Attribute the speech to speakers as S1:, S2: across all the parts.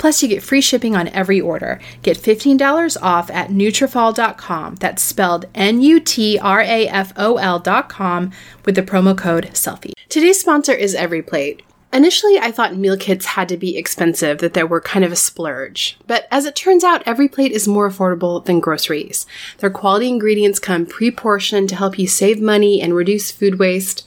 S1: Plus, you get free shipping on every order. Get $15 off at Nutrafol.com. That's spelled N-U-T-R-A-F-O-L.com with the promo code SELFIE. Today's sponsor is EveryPlate. Initially, I thought meal kits had to be expensive, that they were kind of a splurge. But as it turns out, EveryPlate is more affordable than groceries. Their quality ingredients come pre-portioned to help you save money and reduce food waste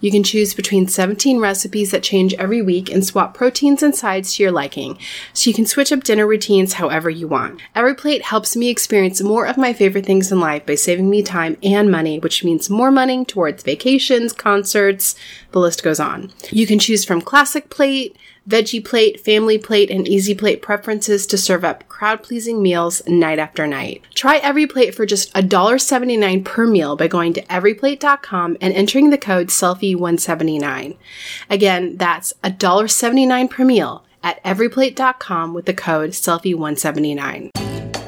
S1: You can choose between 17 recipes that change every week and swap proteins and sides to your liking, so you can switch up dinner routines however you want. EveryPlate helps me experience more of my favorite things in life by saving me time and money, which means more money towards vacations, concerts, the list goes on. You can choose from classic plate, veggie plate, family plate, and easy plate preferences to serve up crowd pleasing meals night after night. Try EveryPlate for just $1.79 per meal by going to everyplate.com and entering the code SELFIE179. Again, that's $1.79 per meal at everyplate.com with the code SELFIE179.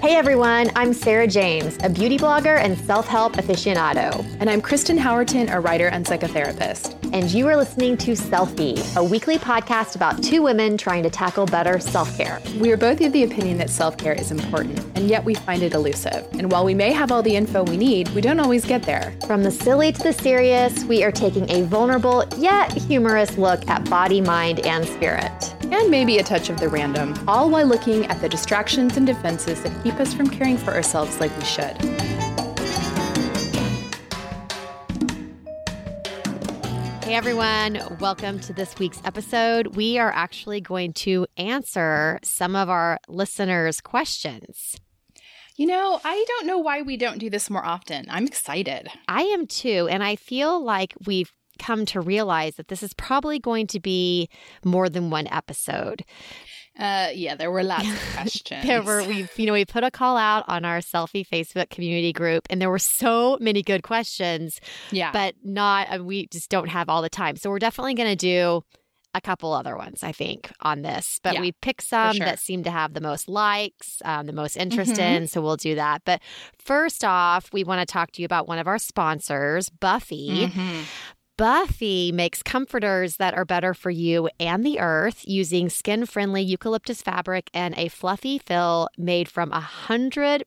S2: Hey everyone, I'm Sarah James, a beauty blogger and self help aficionado.
S1: And I'm Kristen Howerton, a writer and psychotherapist.
S2: And you are listening to Selfie, a weekly podcast about two women trying to tackle better self care.
S1: We are both of the opinion that self care is important, and yet we find it elusive. And while we may have all the info we need, we don't always get there.
S2: From the silly to the serious, we are taking a vulnerable yet humorous look at body, mind, and spirit.
S1: And maybe a touch of the random, all while looking at the distractions and defenses that keep us from caring for ourselves like we should.
S2: Hey everyone, welcome to this week's episode. We are actually going to answer some of our listeners' questions.
S1: You know, I don't know why we don't do this more often. I'm excited.
S2: I am too. And I feel like we've come to realize that this is probably going to be more than one episode.
S1: Uh, yeah, there were lots of questions.
S2: there were we, you know, we put a call out on our selfie Facebook community group, and there were so many good questions.
S1: Yeah,
S2: but not uh, we just don't have all the time. So we're definitely going to do a couple other ones, I think, on this. But yeah, we picked some sure. that seem to have the most likes, um, the most interest mm-hmm. in. So we'll do that. But first off, we want to talk to you about one of our sponsors, Buffy. Mm-hmm. Buffy makes comforters that are better for you and the earth using skin friendly eucalyptus fabric and a fluffy fill made from 100%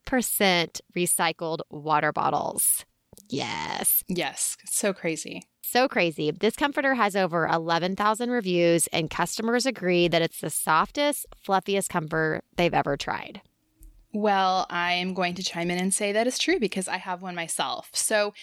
S2: recycled water bottles. Yes.
S1: Yes. So crazy.
S2: So crazy. This comforter has over 11,000 reviews, and customers agree that it's the softest, fluffiest comfort they've ever tried.
S1: Well, I am going to chime in and say that is true because I have one myself. So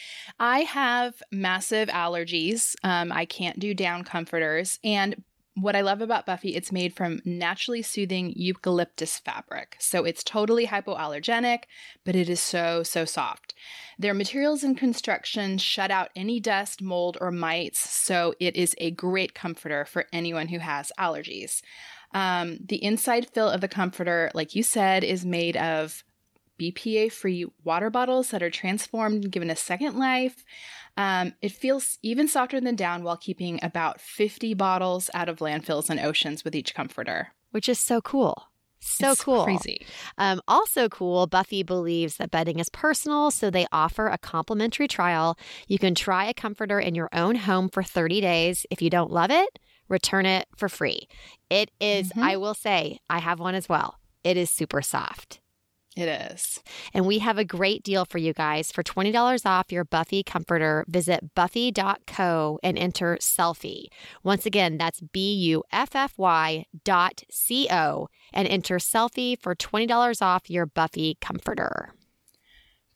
S1: I have massive allergies. Um, I can't do down comforters. And what I love about Buffy, it's made from naturally soothing eucalyptus fabric. So it's totally hypoallergenic, but it is so, so soft. Their materials and construction shut out any dust, mold, or mites. So it is a great comforter for anyone who has allergies. Um, the inside fill of the comforter, like you said, is made of BPA free water bottles that are transformed and given a second life. Um, it feels even softer than down while keeping about 50 bottles out of landfills and oceans with each comforter.
S2: Which is so cool. So
S1: it's
S2: cool.
S1: Crazy.
S2: Um, also cool, Buffy believes that bedding is personal, so they offer a complimentary trial. You can try a comforter in your own home for 30 days. If you don't love it, return it for free. It is, mm-hmm. I will say, I have one as well. It is super soft.
S1: It is.
S2: And we have a great deal for you guys. For $20 off your Buffy comforter, visit buffy.co and enter selfie. Once again, that's B U F F Y dot C O and enter selfie for $20 off your Buffy comforter.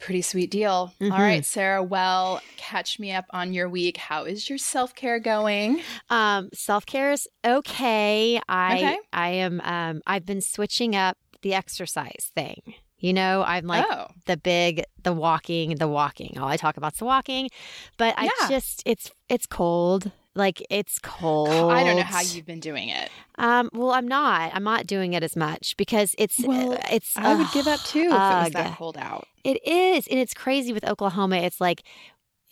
S1: Pretty sweet deal. Mm-hmm. All right, Sarah. Well, catch me up on your week. How is your self care going?
S2: Um, self care is okay. I okay. I am. Um, I've been switching up the exercise thing. You know, I'm like oh. the big, the walking, the walking. All I talk about is the walking, but I just it's it's cold. Like it's cold. I
S1: don't know how you've been doing it.
S2: Um, well, I'm not. I'm not doing it as much because it's well, it's.
S1: I would give up too if it was that cold out.
S2: It is, and it's crazy with Oklahoma. It's like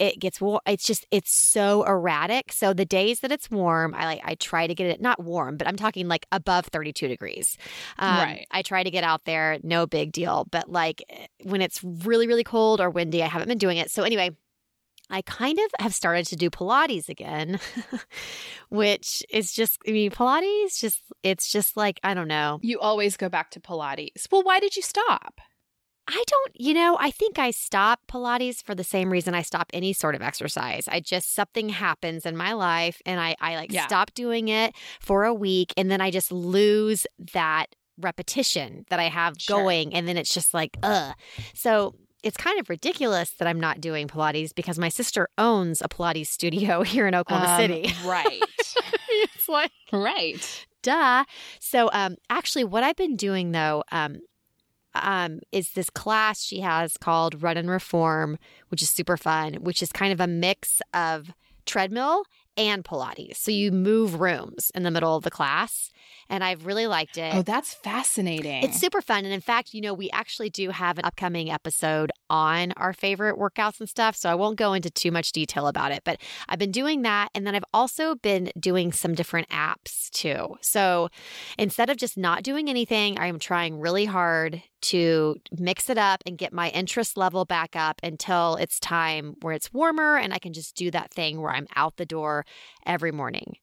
S2: it gets warm. It's just it's so erratic. So the days that it's warm, I like I try to get it not warm, but I'm talking like above 32 degrees.
S1: Um, right.
S2: I try to get out there, no big deal. But like when it's really really cold or windy, I haven't been doing it. So anyway, I kind of have started to do Pilates again, which is just, I mean, Pilates just, it's just like, I don't know.
S1: You always go back to Pilates. Well, why did you stop?
S2: I don't, you know, I think I stop Pilates for the same reason I stop any sort of exercise. I just, something happens in my life and I, I like yeah. stop doing it for a week and then I just lose that repetition that I have sure. going. And then it's just like, ugh. So it's kind of ridiculous that I'm not doing Pilates because my sister owns a Pilates studio here in Oklahoma um, City.
S1: Right.
S2: it's like,
S1: right.
S2: Duh. So, um, actually, what I've been doing though, um, um, is this class she has called Run and Reform, which is super fun, which is kind of a mix of treadmill and Pilates. So you move rooms in the middle of the class. And I've really liked it.
S1: Oh, that's fascinating.
S2: It's super fun. And in fact, you know, we actually do have an upcoming episode on our favorite workouts and stuff. So I won't go into too much detail about it, but I've been doing that. And then I've also been doing some different apps too. So instead of just not doing anything, I am trying really hard to mix it up and get my interest level back up until it's time where it's warmer and I can just do that thing where I'm out the door every morning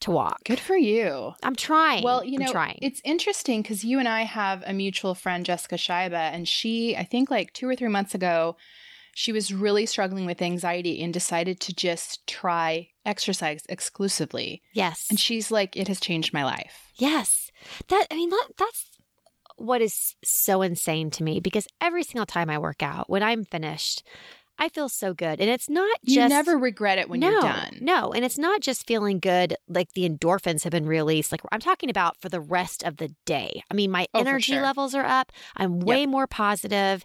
S2: to walk.
S1: Good for you.
S2: I'm trying.
S1: Well, you know,
S2: I'm trying.
S1: it's interesting because you and I have a mutual friend, Jessica Scheibe, and she, I think like two or three months ago, she was really struggling with anxiety and decided to just try exercise exclusively.
S2: Yes.
S1: And she's like, it has changed my life.
S2: Yes. That, I mean, that, that's what is so insane to me because every single time I work out, when I'm finished, I feel so good. And it's not just.
S1: You never regret it when
S2: no,
S1: you're done.
S2: No. And it's not just feeling good, like the endorphins have been released. Like I'm talking about for the rest of the day. I mean, my oh, energy sure. levels are up. I'm way yep. more positive,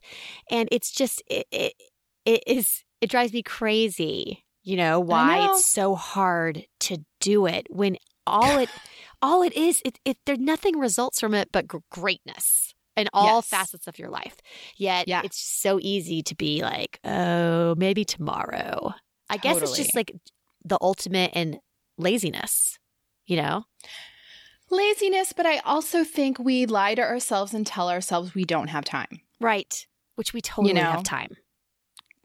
S2: And it's just, it, it, it is, it drives me crazy, you know, why know. it's so hard to do it when all it, all it is, it, it, there nothing results from it but greatness in all yes. facets of your life. Yet yeah. it's so easy to be like, oh, maybe tomorrow. I totally. guess it's just like the ultimate in laziness, you know?
S1: Laziness, but I also think we lie to ourselves and tell ourselves we don't have time.
S2: Right. Which we totally you know? have time.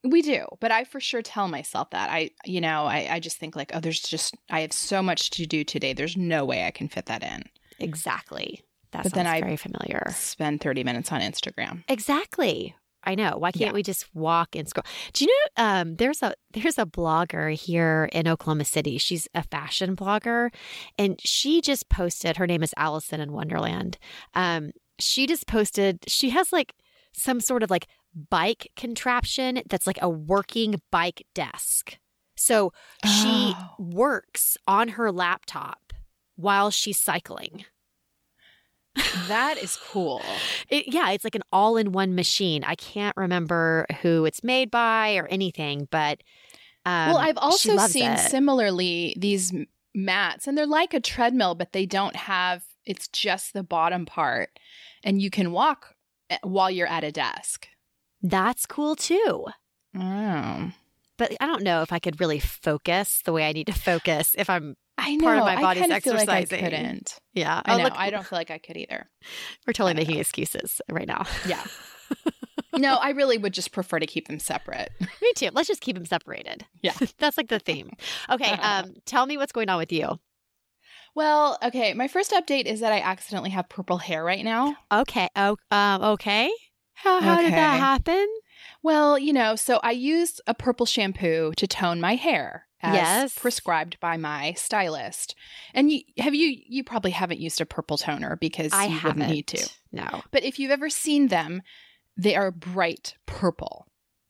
S1: We do, but I for sure tell myself that. I, you know, I, I just think like, oh, there's just, I have so much to do today. There's no way I can fit that in.
S2: Exactly. That but then I very familiar.
S1: Spend 30 minutes on Instagram.
S2: Exactly. I know. Why can't yeah. we just walk and scroll? Do you know um, there's a there's a blogger here in Oklahoma City. She's a fashion blogger, and she just posted. Her name is Allison in Wonderland. Um, she just posted. She has like some sort of like bike contraption that's like a working bike desk. So she oh. works on her laptop while she's cycling.
S1: That is cool.
S2: It, yeah, it's like an all in one machine. I can't remember who it's made by or anything, but. Um,
S1: well, I've also seen it. similarly these mats, and they're like a treadmill, but they don't have, it's just the bottom part. And you can walk eh, while you're at a desk.
S2: That's cool too.
S1: Oh.
S2: But I don't know if I could really focus the way I need to focus if I'm
S1: I know.
S2: part of my body's
S1: I
S2: exercising.
S1: Feel like I couldn't.
S2: Yeah.
S1: I
S2: Oh,
S1: know.
S2: look,
S1: I don't feel like I could either.
S2: we're totally making excuses right now.
S1: Yeah. no, I really would just prefer to keep them separate.
S2: Me too. Let's just keep them separated.
S1: Yeah.
S2: That's like the theme. Okay. Um, tell me what's going on with you.
S1: Well, okay. My first update is that I accidentally have purple hair right now.
S2: Okay. Oh, um, okay. How, how did that happen?
S1: Well, you know, so I used a purple shampoo to tone my hair as
S2: Yes.
S1: prescribed by my stylist. And you have you you probably haven't used a purple toner because
S2: I
S1: you
S2: haven't.
S1: wouldn't need to.
S2: No.
S1: But if you've ever seen them, they are bright purple.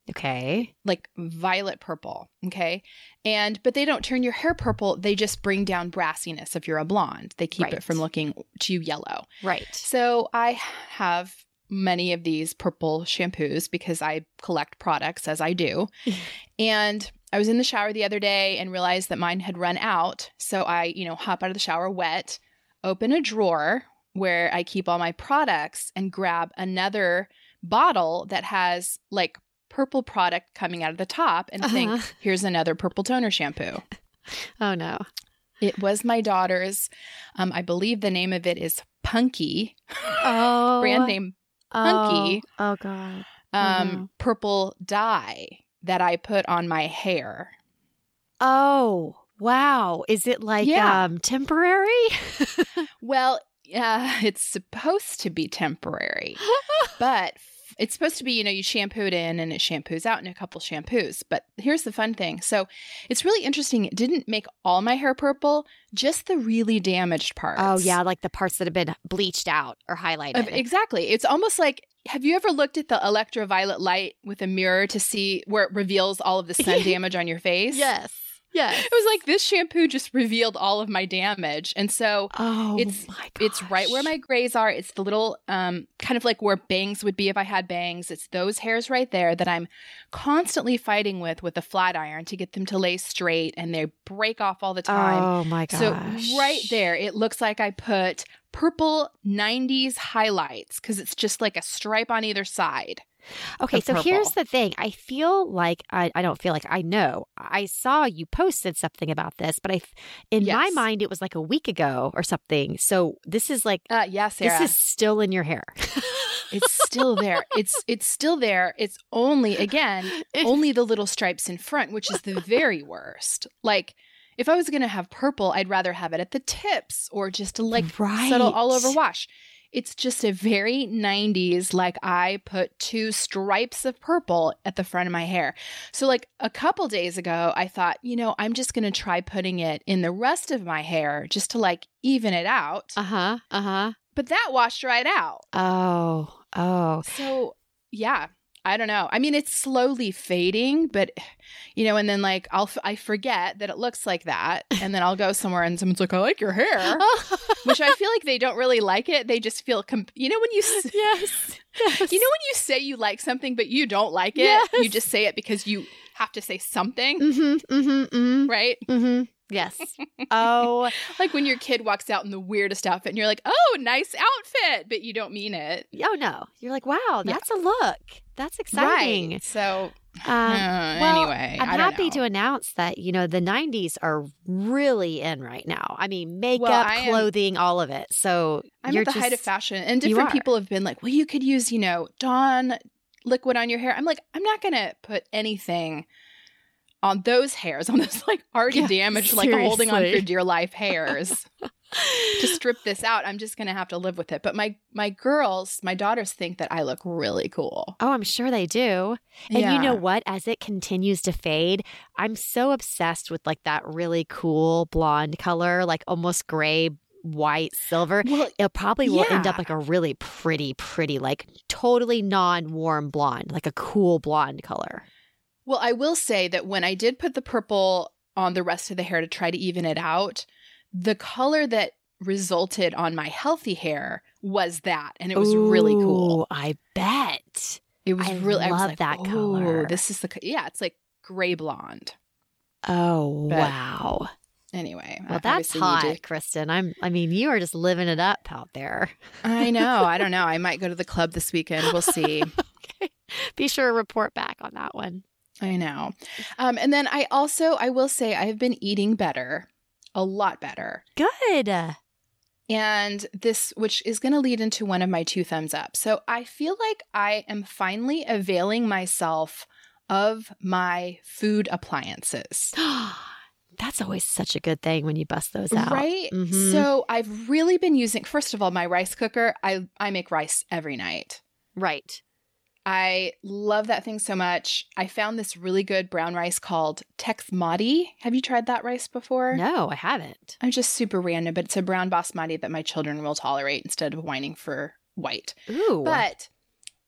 S2: Okay.
S1: like violet purple. Okay. And, but they don't turn your hair purple. They just bring down brassiness if you're a blonde. They keep
S2: Right.
S1: it from looking too yellow.
S2: Right.
S1: So I have many of these purple shampoos because I collect products as I do. and I was in the shower the other day and realized that mine had run out. So I, you know, hop out of the shower wet, open a drawer where I keep all my products and grab another bottle that has like purple product coming out of the top and
S2: Uh-huh.
S1: think, here's another purple toner shampoo.
S2: Oh no.
S1: It was my daughter's. Um, I believe the name of it is Punky,
S2: Oh.
S1: brand name Punky.
S2: Oh, oh God.
S1: um,
S2: Mhm.
S1: purple dye that I put on my hair.
S2: Oh, wow. Is it like
S1: Yeah.
S2: um temporary?
S1: Well, uh, it's supposed to be temporary, but it's supposed to be, you know, you shampoo it in and it shampoos out in a couple shampoos. But here's the fun thing. So it's really interesting. It didn't make all my hair purple, just the really damaged parts.
S2: oh yeah, like the parts that have been bleached out or highlighted.
S1: Exactly. It's almost like have you ever looked at the ultraviolet light with a mirror to see where it reveals all of the sun damage on your face?
S2: yes. Yes.
S1: It was like this shampoo just revealed all of my damage. And so
S2: Oh,
S1: It's- it's right where my grays are. It's the little um kind of like where bangs would be if I had bangs. It's those hairs right there that I'm constantly fighting with with a flat iron to get them to lay straight and they break off all the time.
S2: Oh my gosh.
S1: So right there, it looks like I put purple 90s highlights because it's just like a stripe on either side.
S2: Okay, so here's the thing. I feel like I, I don't feel like I know. I saw you posted something about this, but I in my mind it was like a week ago or something. So this is like
S1: Uh yeah, Sarah.
S2: this is still in your hair.
S1: it's still there. It's it's still there. It's only again, only the little stripes in front, which is the very worst. Like if I was going to have purple, I'd rather have it at the tips or just like
S2: right.
S1: settle all over wash. It's just a very 90s, like I put two stripes of purple at the front of my hair. So, like a couple days ago, I thought, you know, I'm just going to try putting it in the rest of my hair just to like even it out.
S2: Uh huh. Uh huh.
S1: But that washed right out.
S2: Oh. Oh.
S1: So, yeah, I don't know. I mean, it's slowly fading, but you know, and then like I'll f- I forget that it looks like that, and then I'll go somewhere and someone's like, "I like your hair," which I feel like they don't really like it. They just feel, comp- you know, when you s-
S2: yes. yes.
S1: you know when you say you like something but you don't like it,
S2: Yes.
S1: you just say it because you have to say something,
S2: Mm-hmm. Mm-hmm. Mm-hmm.
S1: right?
S2: Yes. Oh.
S1: Like when your kid walks out in the weirdest outfit, and you're like, "Oh, nice outfit," but you don't mean it.
S2: Oh no. You're like, wow,
S1: Yeah.
S2: that's a look. That's exciting.
S1: Right. So,
S2: Um,
S1: uh,
S2: well,
S1: anyway,
S2: I'm
S1: I
S2: happy
S1: know.
S2: to announce that, you know, the 90s are really in right now. I mean, makeup,
S1: I am-
S2: clothing, all of it. So
S1: I'm
S2: you're
S1: at the
S2: just,
S1: height of fashion, and different people have been like, "Well, you could use, you know, Dawn liquid on your hair." I'm like, I'm not gonna put anything on those hairs, on those like already
S2: Yeah,
S1: damaged, like holding on for
S2: seriously.
S1: dear life hairs. to strip this out, I'm just gonna have to live with it. But my my girls, my daughters, think that I look really cool.
S2: Oh, I'm sure they do. And you know what? As it continues to fade, I'm so obsessed with like that really cool blonde color, like almost gray, white, silver.
S1: Well,
S2: It probably will end up like a really pretty, pretty, like totally non warm blonde, like a cool blonde color.
S1: Well, I will say that when I did put the purple on the rest of the hair to try to even it out, the color that resulted on my healthy hair was that, and it was really cool.
S2: I bet.
S1: It was
S2: I
S1: really I was
S2: love
S1: like,
S2: that
S1: "Oh,
S2: color."
S1: This is the co-" yeah, it's like gray blonde.
S2: Oh,
S1: But-
S2: wow.
S1: anyway,
S2: well, that's hot, Kristen. I'm. I mean, you are just living it up out there.
S1: I know. I don't know. I might go to the club this weekend. We'll see. okay.
S2: Be sure to report back on that one.
S1: I know. Um, and then I also, I will say, I have been eating better, a lot better.
S2: Good.
S1: And this, which is going to lead into one of my two thumbs up. So I feel like I am finally availing myself of my food appliances.
S2: That's always such a good thing when you bust those out.
S1: Right? Mm-hmm. So I've really been using first of all my rice cooker. I I make rice every night.
S2: Right.
S1: I love that thing so much. I found this really good brown rice called Texmati. Have you tried that rice before?
S2: No, I haven't.
S1: I'm just super random, but it's a brown basmati that my children will tolerate instead of whining for white.
S2: Ooh.
S1: But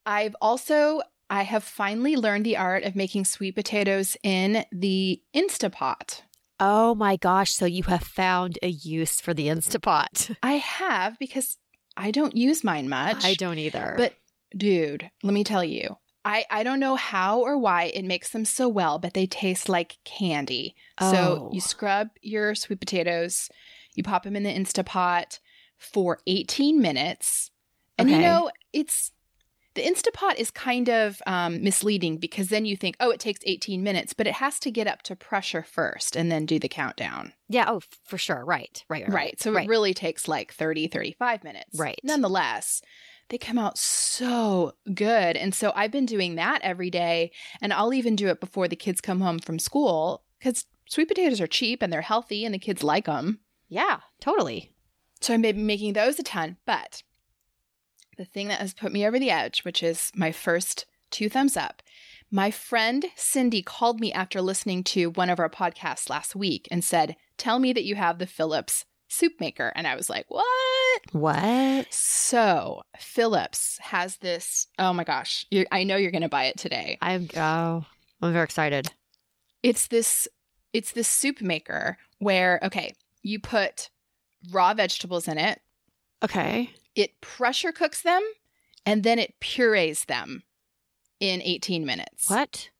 S1: I've also I have finally learned the art of making sweet potatoes in the Instapot.
S2: Oh my gosh. So you have found a use for the Instapot.
S1: I have because I don't use mine much.
S2: I don't either.
S1: But dude, let me tell you. I, I don't know how or why it makes them so well, but they taste like candy. Oh. So you scrub your sweet potatoes, you pop them in the Instapot for 18 minutes. And okay. you know, it's the Instapot is kind of um, misleading because then you think, oh, it takes 18 minutes, but it has to get up to pressure first and then do the countdown.
S2: Yeah, oh, for sure. Right, right, right.
S1: Right. So
S2: right.
S1: it really takes like 30, 35 minutes.
S2: Right.
S1: Nonetheless, they come out so good. And so I've been doing that every day. And I'll even do it before the kids come home from school because sweet potatoes are cheap and they're healthy and the kids like them.
S2: Yeah, totally.
S1: So I'm making those a ton. But the thing that has put me over the edge, which is my first two thumbs up. My friend Cindy called me after listening to one of our podcasts last week and said, Tell me that you have the Philips soup maker. And I was like, What?
S2: What?
S1: So Philips has this. Oh my gosh. I know you're going to buy it today.
S2: I'm, oh, I'm very excited.
S1: It's this. It's this soup maker where, okay, you put raw vegetables in it.
S2: Okay
S1: it pressure cooks them and then it purees them in 18 minutes.
S2: What?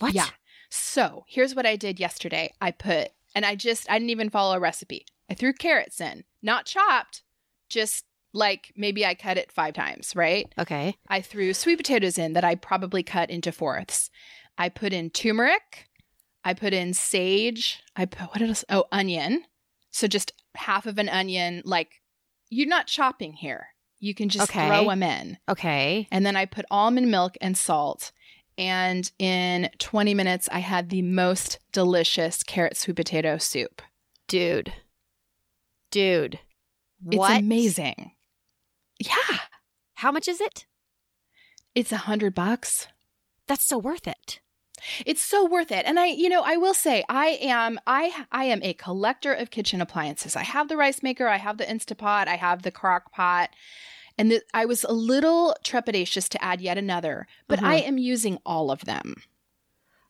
S2: What?
S1: Yeah. So here's what I did yesterday. I put, and I just, I didn't even follow a recipe. I threw carrots in, not chopped, just like maybe I cut it five times, right?
S2: Okay.
S1: I threw sweet potatoes in that I probably cut into fourths. I put in turmeric. I put in sage. I put, what else? Oh, onion. So just half of an onion, like you're not chopping here. You can just okay. throw them in.
S2: Okay.
S1: And then I put almond milk and salt. And in 20 minutes, I had the most delicious carrot sweet potato soup.
S2: Dude. Dude.
S1: What? It's amazing. Yeah.
S2: How much is it?
S1: It's a hundred bucks.
S2: That's so worth it.
S1: It's so worth it. And I, you know, I will say I am I I am a collector of kitchen appliances. I have the rice maker, I have the Instapot, I have the crock pot. And the, I was a little trepidatious to add yet another, but mm-hmm. I am using all of them.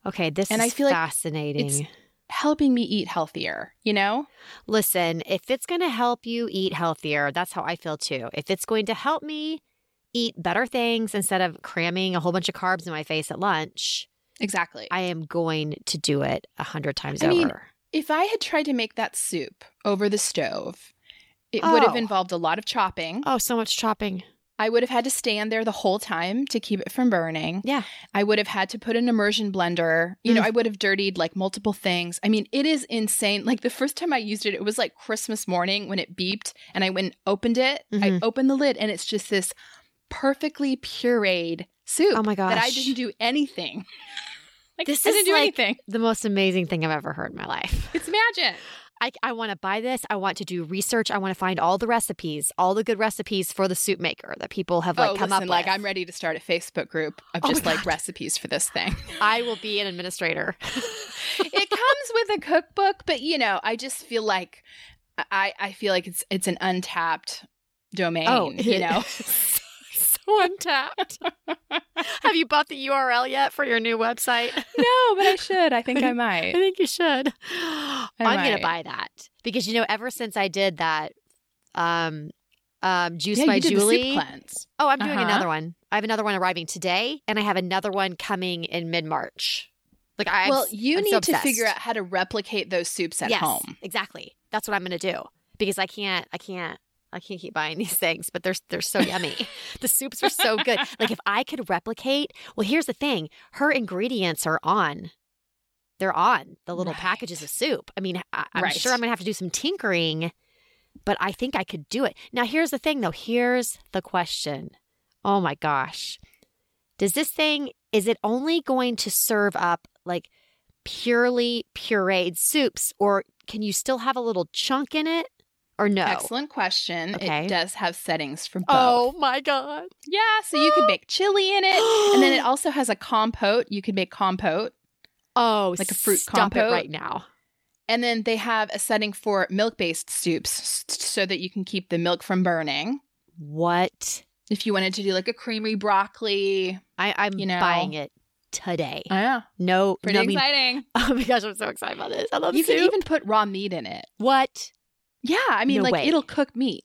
S2: Okay, this and is I feel fascinating. Like
S1: helping me eat healthier, you know?
S2: Listen, if it's going to help you eat healthier, that's how I feel too. If it's going to help me eat better things instead of cramming a whole bunch of carbs in my face at lunch,
S1: Exactly.
S2: I am going to do it a hundred times I over. Mean,
S1: if I had tried to make that soup over the stove, it oh. would have oh. involved a lot of chopping.
S2: Oh, so much chopping.
S1: I would have had to stand there the whole time to keep it from burning.
S2: Yeah.
S1: I would have had to put an immersion blender. You mm. know, I would have dirtied like multiple things. I mean, it is insane. Like the first time I used it, it was like Christmas morning when it beeped and I went and opened it. Mm-hmm. I opened the lid and it's just this perfectly pureed soup.
S2: Oh my gosh.
S1: That I didn't do anything. like, this I didn't do like anything.
S2: the most amazing thing I've ever heard in my life.
S1: It's magic.
S2: I, I want to buy this. I want to do research. I want to find all the recipes, all the good recipes for the soup maker that people have like oh, come
S1: listen,
S2: up
S1: like
S2: with.
S1: I'm ready to start a Facebook group of oh just like recipes for this thing.
S2: I will be an administrator.
S1: it comes with a cookbook, but you know, I just feel like I I feel like it's it's an untapped domain. Oh, you know.
S2: untapped. Have you bought the URL yet for your new website?
S1: no, but I should. I think I, might. I
S2: think you should. I am going to buy that because you know, ever since I did that, um, um, Juice
S1: yeah,
S2: by Julie.
S1: Oh,
S2: I'm doing uh-huh. another one. I have another one arriving today, and I have another one coming in mid March. Like I
S1: well, you
S2: I'm
S1: need
S2: so
S1: to figure out how to replicate those soups at
S2: yes,
S1: home.
S2: Exactly. That's what I'm going to do because I can't. I can't. I can't keep buying these things, but they're they're so yummy. the soups are so good. Like if I could replicate, well, here's the thing: her ingredients are on. They're on the little right. packages of soup. I mean, I, am right. sure I'm gonna have to do some tinkering, but I think I could do it. Now, here's the thing, though. Here's the question. Oh my gosh, does this thing is it only going to serve up like purely pureed soups, or can you still have a little chunk in it? Or no?
S1: Excellent question. Okay. It does have settings for oh both.
S2: Oh my god.
S1: Yeah, so you could make chili in it, and then it also has a compote. You could make compote.
S2: Oh,
S1: like a fruit
S2: stop
S1: compote
S2: it right now.
S1: And then they have a setting for milk-based soups, so that you can keep the milk from burning.
S2: What?
S1: If you wanted to do like a creamy broccoli,
S2: I, I'm you know, buying it today.
S1: Oh, yeah.
S2: No,
S1: pretty
S2: no,
S1: exciting.
S2: mean, oh my gosh, I'm so excited about this. I love
S1: You
S2: soup.
S1: can even put raw meat in it.
S2: What?
S1: Yeah, I mean,
S2: No
S1: like
S2: way.
S1: it'll cook meat.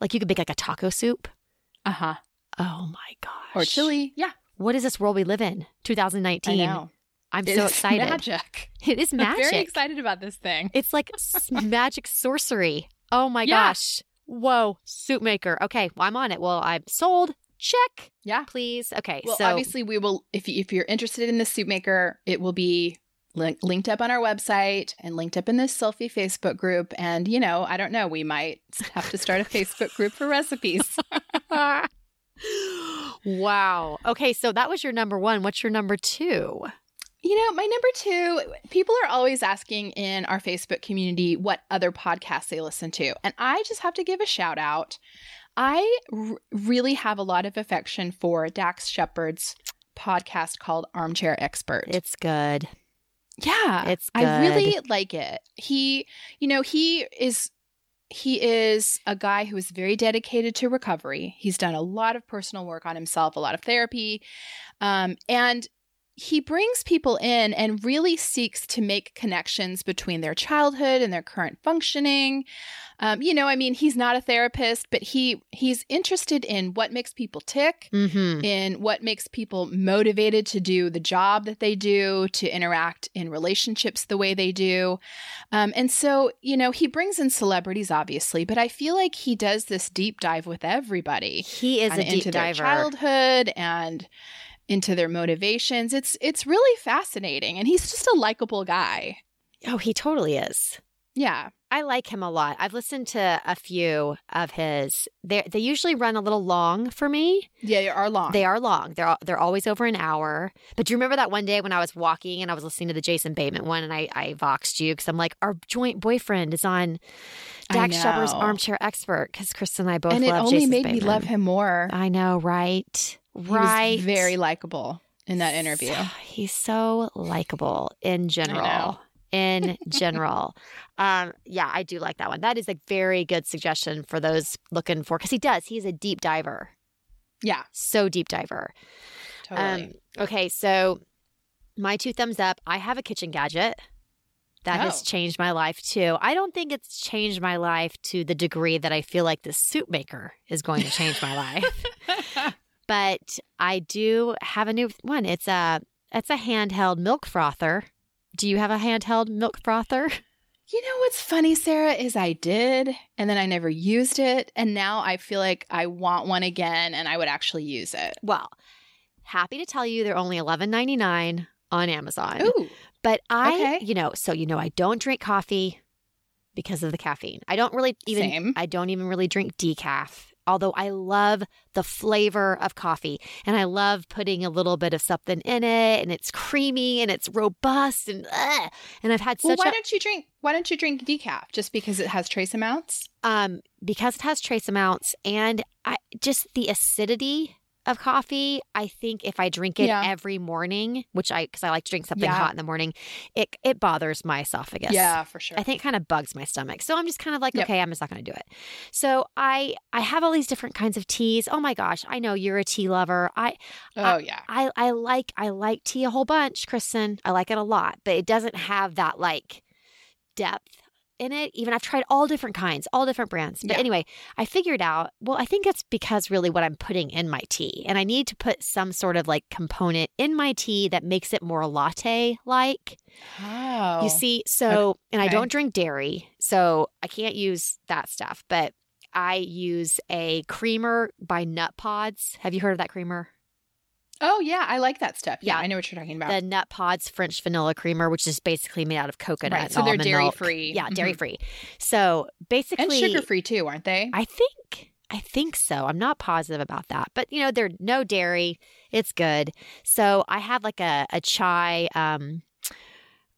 S2: Like you could make like a taco soup.
S1: Uh huh.
S2: Oh my gosh.
S1: Or chili. Yeah,
S2: What is this world we live in? 2019.
S1: I know.
S2: I'm
S1: It's
S2: so excited.
S1: Magic.
S2: It is
S1: I'm
S2: magic.
S1: very excited about this thing.
S2: It's like magic sorcery. Oh my
S1: Yeah.
S2: gosh. Whoa. Soup maker. Okay. Well, I'm on it. Well, I'm sold. Check.
S1: Yeah.
S2: Please. Okay.
S1: Well,
S2: so
S1: obviously, we will. If you, if you're interested in the soup maker, it will be link, linked up on our website and linked up in this selfie Facebook group. And you know, I don't know, we might have to start a Facebook group for recipes.
S2: wow. Okay. So that was your number one. What's your number two?
S1: You know, my number two, people are always asking in our Facebook community what other podcasts they listen to. And I just have to give a shout out. I r- really have a lot of affection for Dax Shepard's podcast called Armchair Expert.
S2: It's good.
S1: Yeah,
S2: it's
S1: I really like it. He, you know, he is he is a guy who is very dedicated to recovery. He's done a lot of personal work on himself, a lot of therapy. Um, and he brings people in and really seeks to make connections between their childhood and their current functioning. Um, you know, I mean, he's not a therapist, but he he's interested in what makes people tick,
S2: Mm-hmm.
S1: in what makes people motivated to do the job that they do, to interact in relationships the way they do. Um, and so, you know, he brings in celebrities, obviously, but I feel like he does this deep dive with everybody
S2: He is a deep
S1: into their childhood and into their motivations. It's it's really fascinating, and he's just a likable guy.
S2: Oh, he totally is.
S1: Yeah,
S2: I like him a lot. I've listened to a few of his. They they usually run a little long for me.
S1: yeah, they are long.
S2: They are long. They're they're always over an hour. But do you remember that one day when I was walking and I was listening to the Jason Bateman one and I I voxed you because I'm like our joint boyfriend is on Dax Shepard's. Armchair Expert because Kristen and I both
S1: and it only
S2: Jason
S1: made me love him more.
S2: I know, right? Right.
S1: very likable in that interview.
S2: He's so likable in general. In general. um, yeah, I do like that one. That is a very good suggestion for those looking for because he does. He's a deep diver.
S1: Yeah,
S2: So deep diver.
S1: totally.
S2: Um, okay, so my two thumbs up. I have a kitchen gadget that has
S1: Oh.
S2: changed my life too. I don't think it's changed my life to the degree that I feel like the soup maker is going to change my life. But I do have a new one. It's a it's a handheld milk frother. Do you have a handheld milk frother?
S1: you know what's funny, Sarah, is I did, and then I never used it, and now I feel like I want one again, and I would actually use it.
S2: Well, happy to tell you they're only eleven ninety nine on Amazon.
S1: Ooh,
S2: But I,
S1: Okay.
S2: you know, so you know, I don't drink coffee because of the caffeine. I don't really even.
S1: Same.
S2: I don't even really drink decaf. Although I love the flavor of coffee and I love putting a little bit of something in it and it's creamy and it's robust and ugh. and I've had
S1: well,
S2: such
S1: why
S2: a
S1: don't you drink? Why don't you drink decaf? Just because it has trace amounts?
S2: um because it has trace amounts and I just the acidity of coffee. I think if I drink it
S1: Yeah.
S2: every morning, which I because I like to drink something
S1: Yeah.
S2: hot in the morning, it it bothers my esophagus.
S1: Yeah, for sure.
S2: I think it kind of bugs my stomach. So I'm just kind of like,
S1: Yep.
S2: okay, I'm just not going to do it. So I I have all these different kinds of teas. Oh my gosh, I know you're a tea lover. I
S1: oh yeah.
S2: I I like I like tea a whole bunch, Kristen. I like it a lot, but it doesn't have that like depth in it. Even I've tried all different kinds, all different brands. But yeah. anyway, I figured out, well, I think it's because really what I'm putting in my tea. And I need to put some sort of like component in my tea that makes it more latte like.
S1: Oh.
S2: You see, so, okay. and I don't drink dairy, so I can't use that stuff. But I use a creamer by Nutpods. Have you heard of that creamer?
S1: Oh yeah, I like that stuff. Yeah, yeah, I know what you're talking about.
S2: The Nutpods French vanilla creamer, which is basically made out of coconut.
S1: Right, so they're dairy free.
S2: Yeah, mm-hmm. dairy free. So basically,
S1: and sugar free too, aren't they?
S2: I think. I think so. I'm not positive about that, but you know, they're no dairy. It's good. So I have like a a chai um,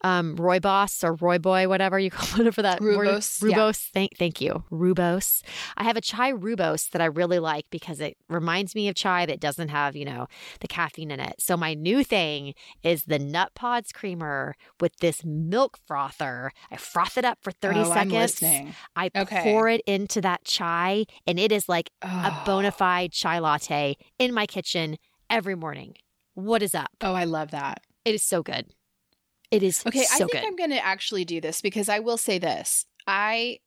S2: um, Roy Boss or Roy Boy, whatever you call it for that.
S1: Rooibos.
S2: Rooibos. Yeah. Thank, thank you. Rooibos. I have a chai Rooibos that I really like because it reminds me of chai that doesn't have, you know, the caffeine in it. So my new thing is the Nutpods creamer with this milk frother. I froth it up for 30 oh, seconds. I okay. pour it into that chai and it is like oh. a bona fide chai latte in my kitchen every morning. What is up?
S1: Oh, I love that.
S2: It is so good. It is
S1: okay.
S2: So
S1: I think
S2: good.
S1: I'm going to actually do this because I will say this. I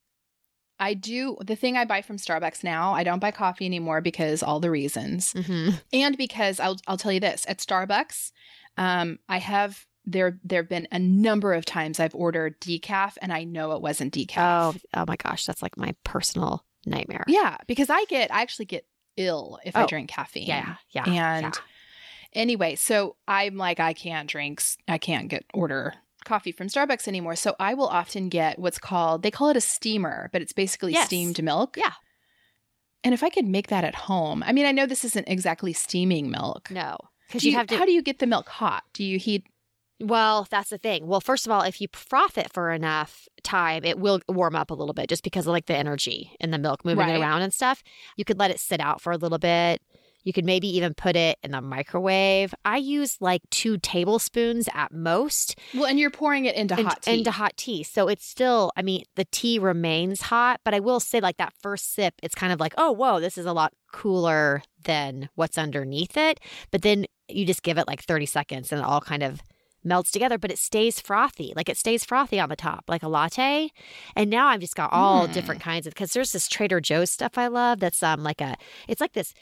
S1: I do the thing I buy from Starbucks now. I don't buy coffee anymore because all the reasons,
S2: mm-hmm.
S1: and because I'll I'll tell you this at Starbucks, um, I have there there have been a number of times I've ordered decaf and I know it wasn't decaf.
S2: Oh, oh my gosh, that's like my personal nightmare.
S1: Yeah, because I get I actually get ill if oh, I drink caffeine.
S2: Yeah, yeah,
S1: and
S2: yeah.
S1: Anyway, so I'm like, I can't drink, I can't get order coffee from Starbucks anymore. So I will often get what's called, they call it a steamer, but it's basically yes. steamed milk.
S2: Yeah.
S1: And if I could make that at home, I mean, I know this isn't exactly steaming milk.
S2: No.
S1: Because you, you have to. How do you get the milk hot? Do you heat?
S2: Well, that's the thing. Well, first of all, if you froth it for enough time, it will warm up a little bit just because of like the energy in the milk moving right. it around and stuff. You could let it sit out for a little bit. You could maybe even put it in the microwave. I use like two tablespoons at most.
S1: Well, and you're pouring it into hot tea.
S2: Into hot tea. So it's still, I mean, the tea remains hot, but I will say, like, that first sip, it's kind of like, oh, whoa, this is a lot cooler than what's underneath it. But then you just give it like 30 seconds and it all kind of melts together, but it stays frothy. Like it stays frothy on the top, like a latte. And now I've just got all mm. different kinds of because there's this Trader Joe's stuff I love that's um like a it's like this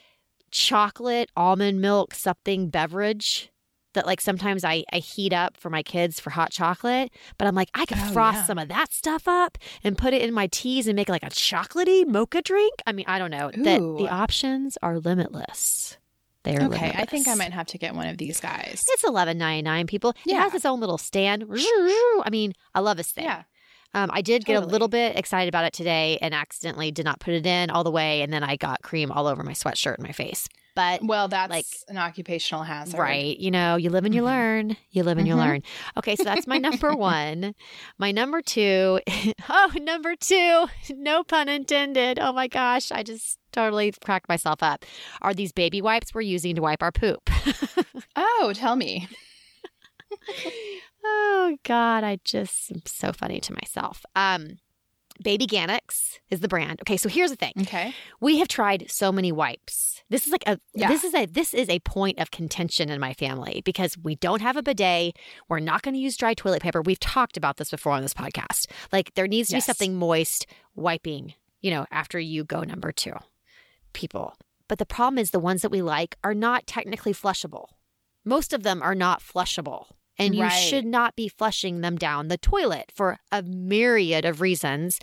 S2: chocolate almond milk something beverage that like sometimes I, I heat up for my kids for hot chocolate, but I'm like, I could oh, frost yeah. some of that stuff up and put it in my teas and make like a chocolatey mocha drink. I mean, I don't know. That the options are limitless. They're okay. Limitless.
S1: I think I might have to get one of these guys.
S2: It's eleven ninety nine. People. Yeah. It has its own little stand. I mean, I love this thing.
S1: Yeah.
S2: Um, I did totally. get a little bit excited about it today and accidentally did not put it in all the way, and then I got cream all over my sweatshirt and my face. But
S1: well, that's like an occupational hazard,
S2: right? You know, you live and you mm-hmm. learn. You live and mm-hmm. you learn. Okay, so that's my number one. My number two. Oh, number two. No pun intended. Oh my gosh, I just totally cracked myself up. Are these baby wipes we're using to wipe our poop?
S1: oh, tell me.
S2: Oh God, I just am so funny to myself. Um, Babyganics is the brand. Okay, so here's the thing.
S1: Okay.
S2: We have tried so many wipes. This is like a yeah. this is a this is a point of contention in my family because we don't have a bidet. We're not going to use dry toilet paper. We've talked about this before on this podcast. Like there needs to yes. be something moist wiping, you know, after you go number 2. People. But the problem is the ones that we like are not technically flushable. Most of them are not flushable and you right. should not be flushing them down the toilet for a myriad of reasons.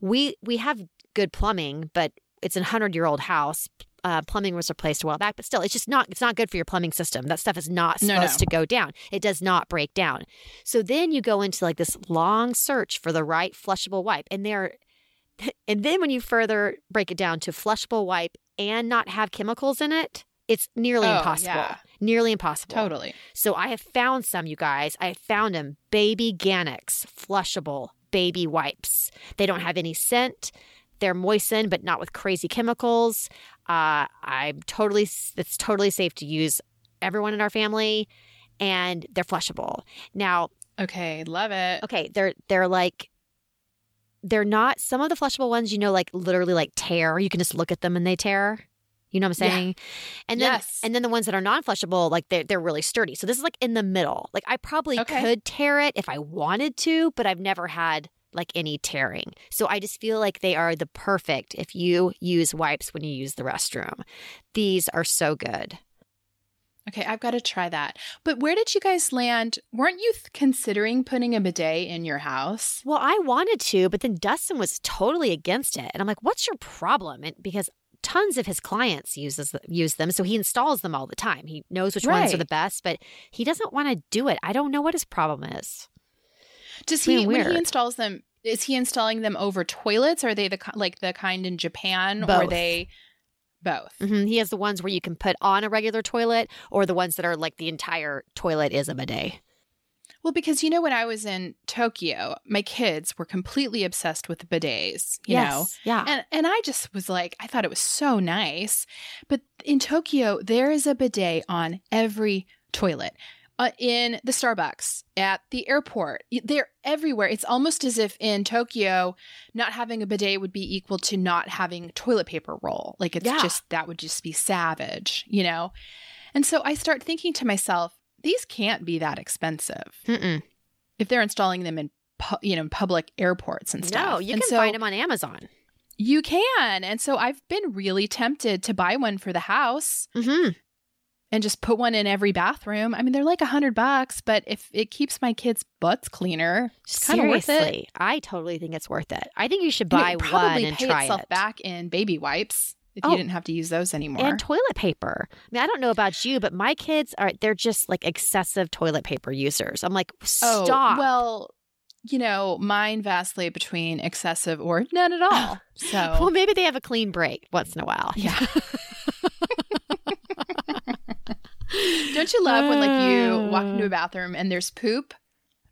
S2: We we have good plumbing, but it's a hundred year old house. Uh, plumbing was replaced a while back, but still, it's just not it's not good for your plumbing system. That stuff is not supposed no, no. to go down. It does not break down. So then you go into like this long search for the right flushable wipe, and there, and then when you further break it down to flushable wipe and not have chemicals in it, it's nearly oh, impossible. Yeah. Nearly impossible.
S1: Totally.
S2: So I have found some, you guys. I found them. Babyganics flushable baby wipes. They don't have any scent. They're moistened, but not with crazy chemicals. Uh, I'm totally, it's totally safe to use. Everyone in our family, and they're flushable. Now,
S1: okay, love it.
S2: Okay, they're they're like they're not some of the flushable ones. You know, like literally like tear. You can just look at them and they tear. You know what I'm saying? Yeah. And then yes. and then the ones that are non-flushable, like they're they're really sturdy. So this is like in the middle. Like I probably okay. could tear it if I wanted to, but I've never had like any tearing. So I just feel like they are the perfect if you use wipes when you use the restroom. These are so good.
S3: Okay, I've got to try that. But where did you guys land? Weren't you th- considering putting a bidet in your house?
S2: Well, I wanted to, but then Dustin was totally against it. And I'm like, "What's your problem?" And because tons of his clients uses use them, so he installs them all the time. He knows which right. ones are the best, but he doesn't want to do it. I don't know what his problem is.
S3: Does he when he installs them? Is he installing them over toilets? Or are they the like the kind in Japan,
S2: Both.
S3: or they? Both.
S2: Mm-hmm. He has the ones where you can put on a regular toilet or the ones that are like the entire toilet is a bidet.
S3: Well, because you know, when I was in Tokyo, my kids were completely obsessed with bidets, you
S2: yes,
S3: know?
S2: Yeah.
S3: And, and I just was like, I thought it was so nice. But in Tokyo, there is a bidet on every toilet uh, in the Starbucks, at the airport. They're everywhere. It's almost as if in Tokyo, not having a bidet would be equal to not having toilet paper roll. Like it's yeah. just, that would just be savage, you know? And so I start thinking to myself, these can't be that expensive.
S2: Mm-mm.
S3: If they're installing them in, pu- you know, public airports and stuff.
S2: No, you
S3: and
S2: can
S3: so,
S2: find them on Amazon.
S3: You can. And so I've been really tempted to buy one for the house.
S2: Mm-hmm
S3: and just put one in every bathroom. I mean, they're like a hundred bucks, but if it keeps my kids' butts cleaner, it's kind of worth it.
S2: I totally think it's worth it. I think you should buy and one and
S3: pay
S2: try
S3: itself
S2: it.
S3: back in baby wipes if oh, you didn't have to use those anymore.
S2: And toilet paper. I mean, I don't know about you, but my kids are they're just like excessive toilet paper users. I'm like, oh, stop.
S3: Oh, well, you know, mine vastly between excessive or none at all. So
S2: well, maybe they have a clean break once in a while.
S3: Yeah. Don't you love when like you walk into a bathroom and there's poop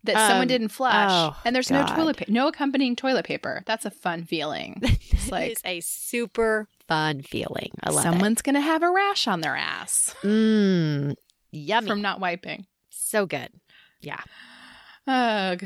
S3: that um, someone didn't flush
S2: oh,
S3: and there's
S2: God.
S3: no toilet paper, no accompanying toilet paper? That's a fun feeling.
S2: It's like a super fun feeling. I love
S3: someone's
S2: it.
S3: gonna have a rash on their ass.
S2: Mmm, yummy
S3: from not wiping.
S2: So good. Yeah.
S3: Ugh.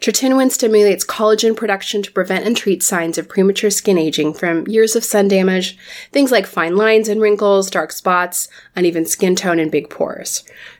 S1: Tretinoin stimulates collagen production to prevent and treat signs of premature skin aging from years of sun damage, things like fine lines and wrinkles, dark spots, uneven skin tone, and big pores.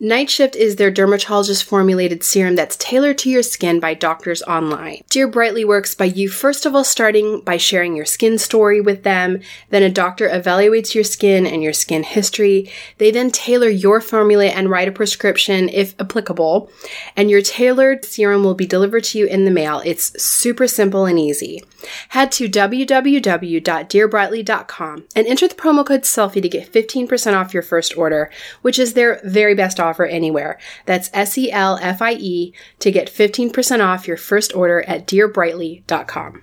S1: Night Shift is their dermatologist formulated serum that's tailored to your skin by doctors online. Dear Brightly works by you first of all starting by sharing your skin story with them, then a doctor evaluates your skin and your skin history. They then tailor your formula and write a prescription if applicable, and your tailored serum will be delivered to you in the mail. It's super simple and easy. Head to www.dearbrightly.com and enter the promo code SELFIE to get 15% off your first order, which is their very best offer anywhere. That's S E L F I E to get 15% off your first order at dearbrightly.com.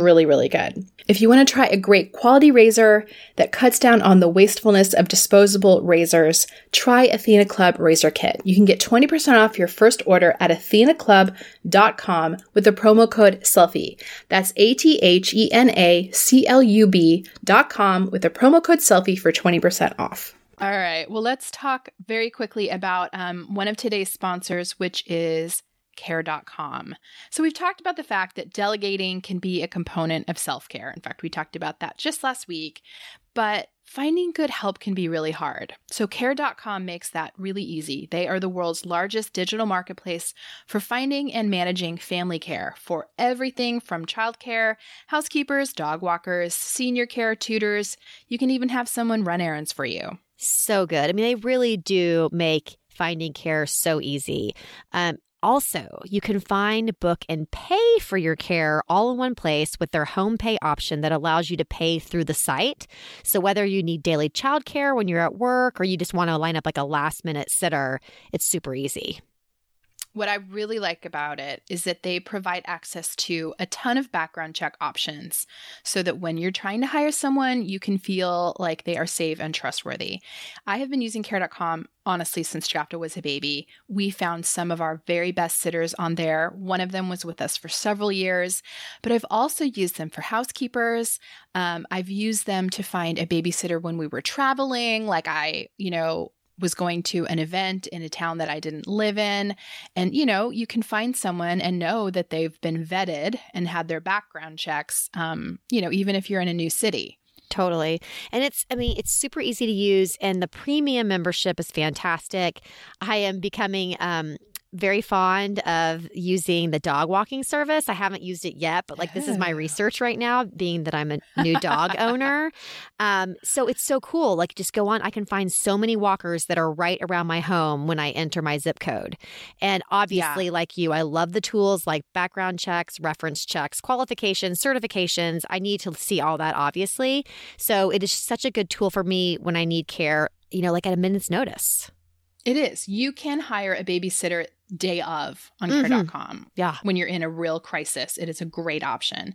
S4: really, really good. If you want to try a great quality razor that cuts down on the wastefulness of disposable razors, try Athena Club Razor Kit. You can get 20% off your first order at athenaclub.com with the promo code SELFIE. That's A T H E N A C L U B.com with the promo code SELFIE for 20% off.
S1: All right. Well, let's talk very quickly about um, one of today's sponsors, which is care.com. So, we've talked about the fact that delegating can be a component of self care. In fact, we talked about that just last week, but finding good help can be really hard. So, care.com makes that really easy. They are the world's largest digital marketplace for finding and managing family care for everything from childcare, housekeepers, dog walkers, senior care, tutors. You can even have someone run errands for you.
S2: So good. I mean, they really do make finding care so easy. Um, also, you can find, book, and pay for your care all in one place with their home pay option that allows you to pay through the site. So, whether you need daily childcare when you're at work or you just want to line up like a last minute sitter, it's super easy.
S1: What I really like about it is that they provide access to a ton of background check options so that when you're trying to hire someone, you can feel like they are safe and trustworthy. I have been using care.com honestly since Jafta was a baby. We found some of our very best sitters on there. One of them was with us for several years, but I've also used them for housekeepers. Um, I've used them to find a babysitter when we were traveling. Like I, you know, was going to an event in a town that I didn't live in. And, you know, you can find someone and know that they've been vetted and had their background checks, um, you know, even if you're in a new city.
S2: Totally. And it's, I mean, it's super easy to use, and the premium membership is fantastic. I am becoming um, very fond of using the dog walking service. I haven't used it yet, but like this is my research right now, being that I'm a new dog owner. Um, so it's so cool. Like just go on, I can find so many walkers that are right around my home when I enter my zip code. And obviously, yeah. like you, I love the tools like background checks, reference checks, qualifications, certifications. I need to see all that, obviously. So it is such a good tool for me when I need care, you know, like at a minute's notice.
S1: It is. You can hire a babysitter day of on mm-hmm. care.com.
S2: Yeah.
S1: When you're in a real crisis, it is a great option.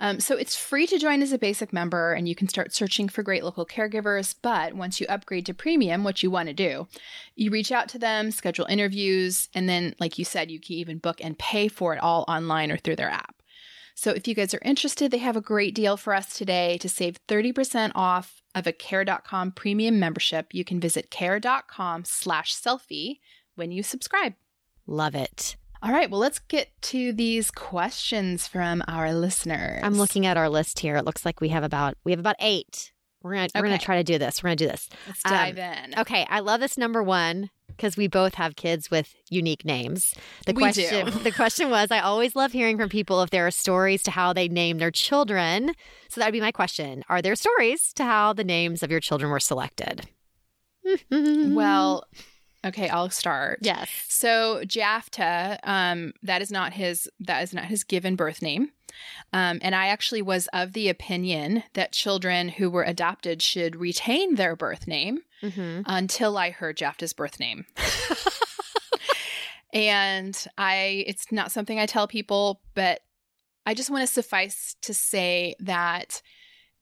S1: Um, so it's free to join as a basic member and you can start searching for great local caregivers. But once you upgrade to premium, what you want to do, you reach out to them, schedule interviews, and then, like you said, you can even book and pay for it all online or through their app. So if you guys are interested, they have a great deal for us today to save 30% off of a care.com premium membership. You can visit care.com slash selfie when you subscribe.
S2: Love it.
S1: All right, well, let's get to these questions from our listeners.
S2: I'm looking at our list here. It looks like we have about we have about eight. We're gonna okay. we're gonna try to do this. We're gonna do this.
S1: Let's dive um, in.
S2: Okay, I love this number one because we both have kids with unique names.
S1: The we
S2: question
S1: do.
S2: the question was I always love hearing from people if there are stories to how they name their children. So that would be my question. Are there stories to how the names of your children were selected?
S1: well, okay, I'll start.
S2: Yes.
S1: So Jafta, um, that is not his that is not his given birth name. Um, and I actually was of the opinion that children who were adopted should retain their birth name mm-hmm. until I heard Jafta's birth name. and I, it's not something I tell people, but I just want to suffice to say that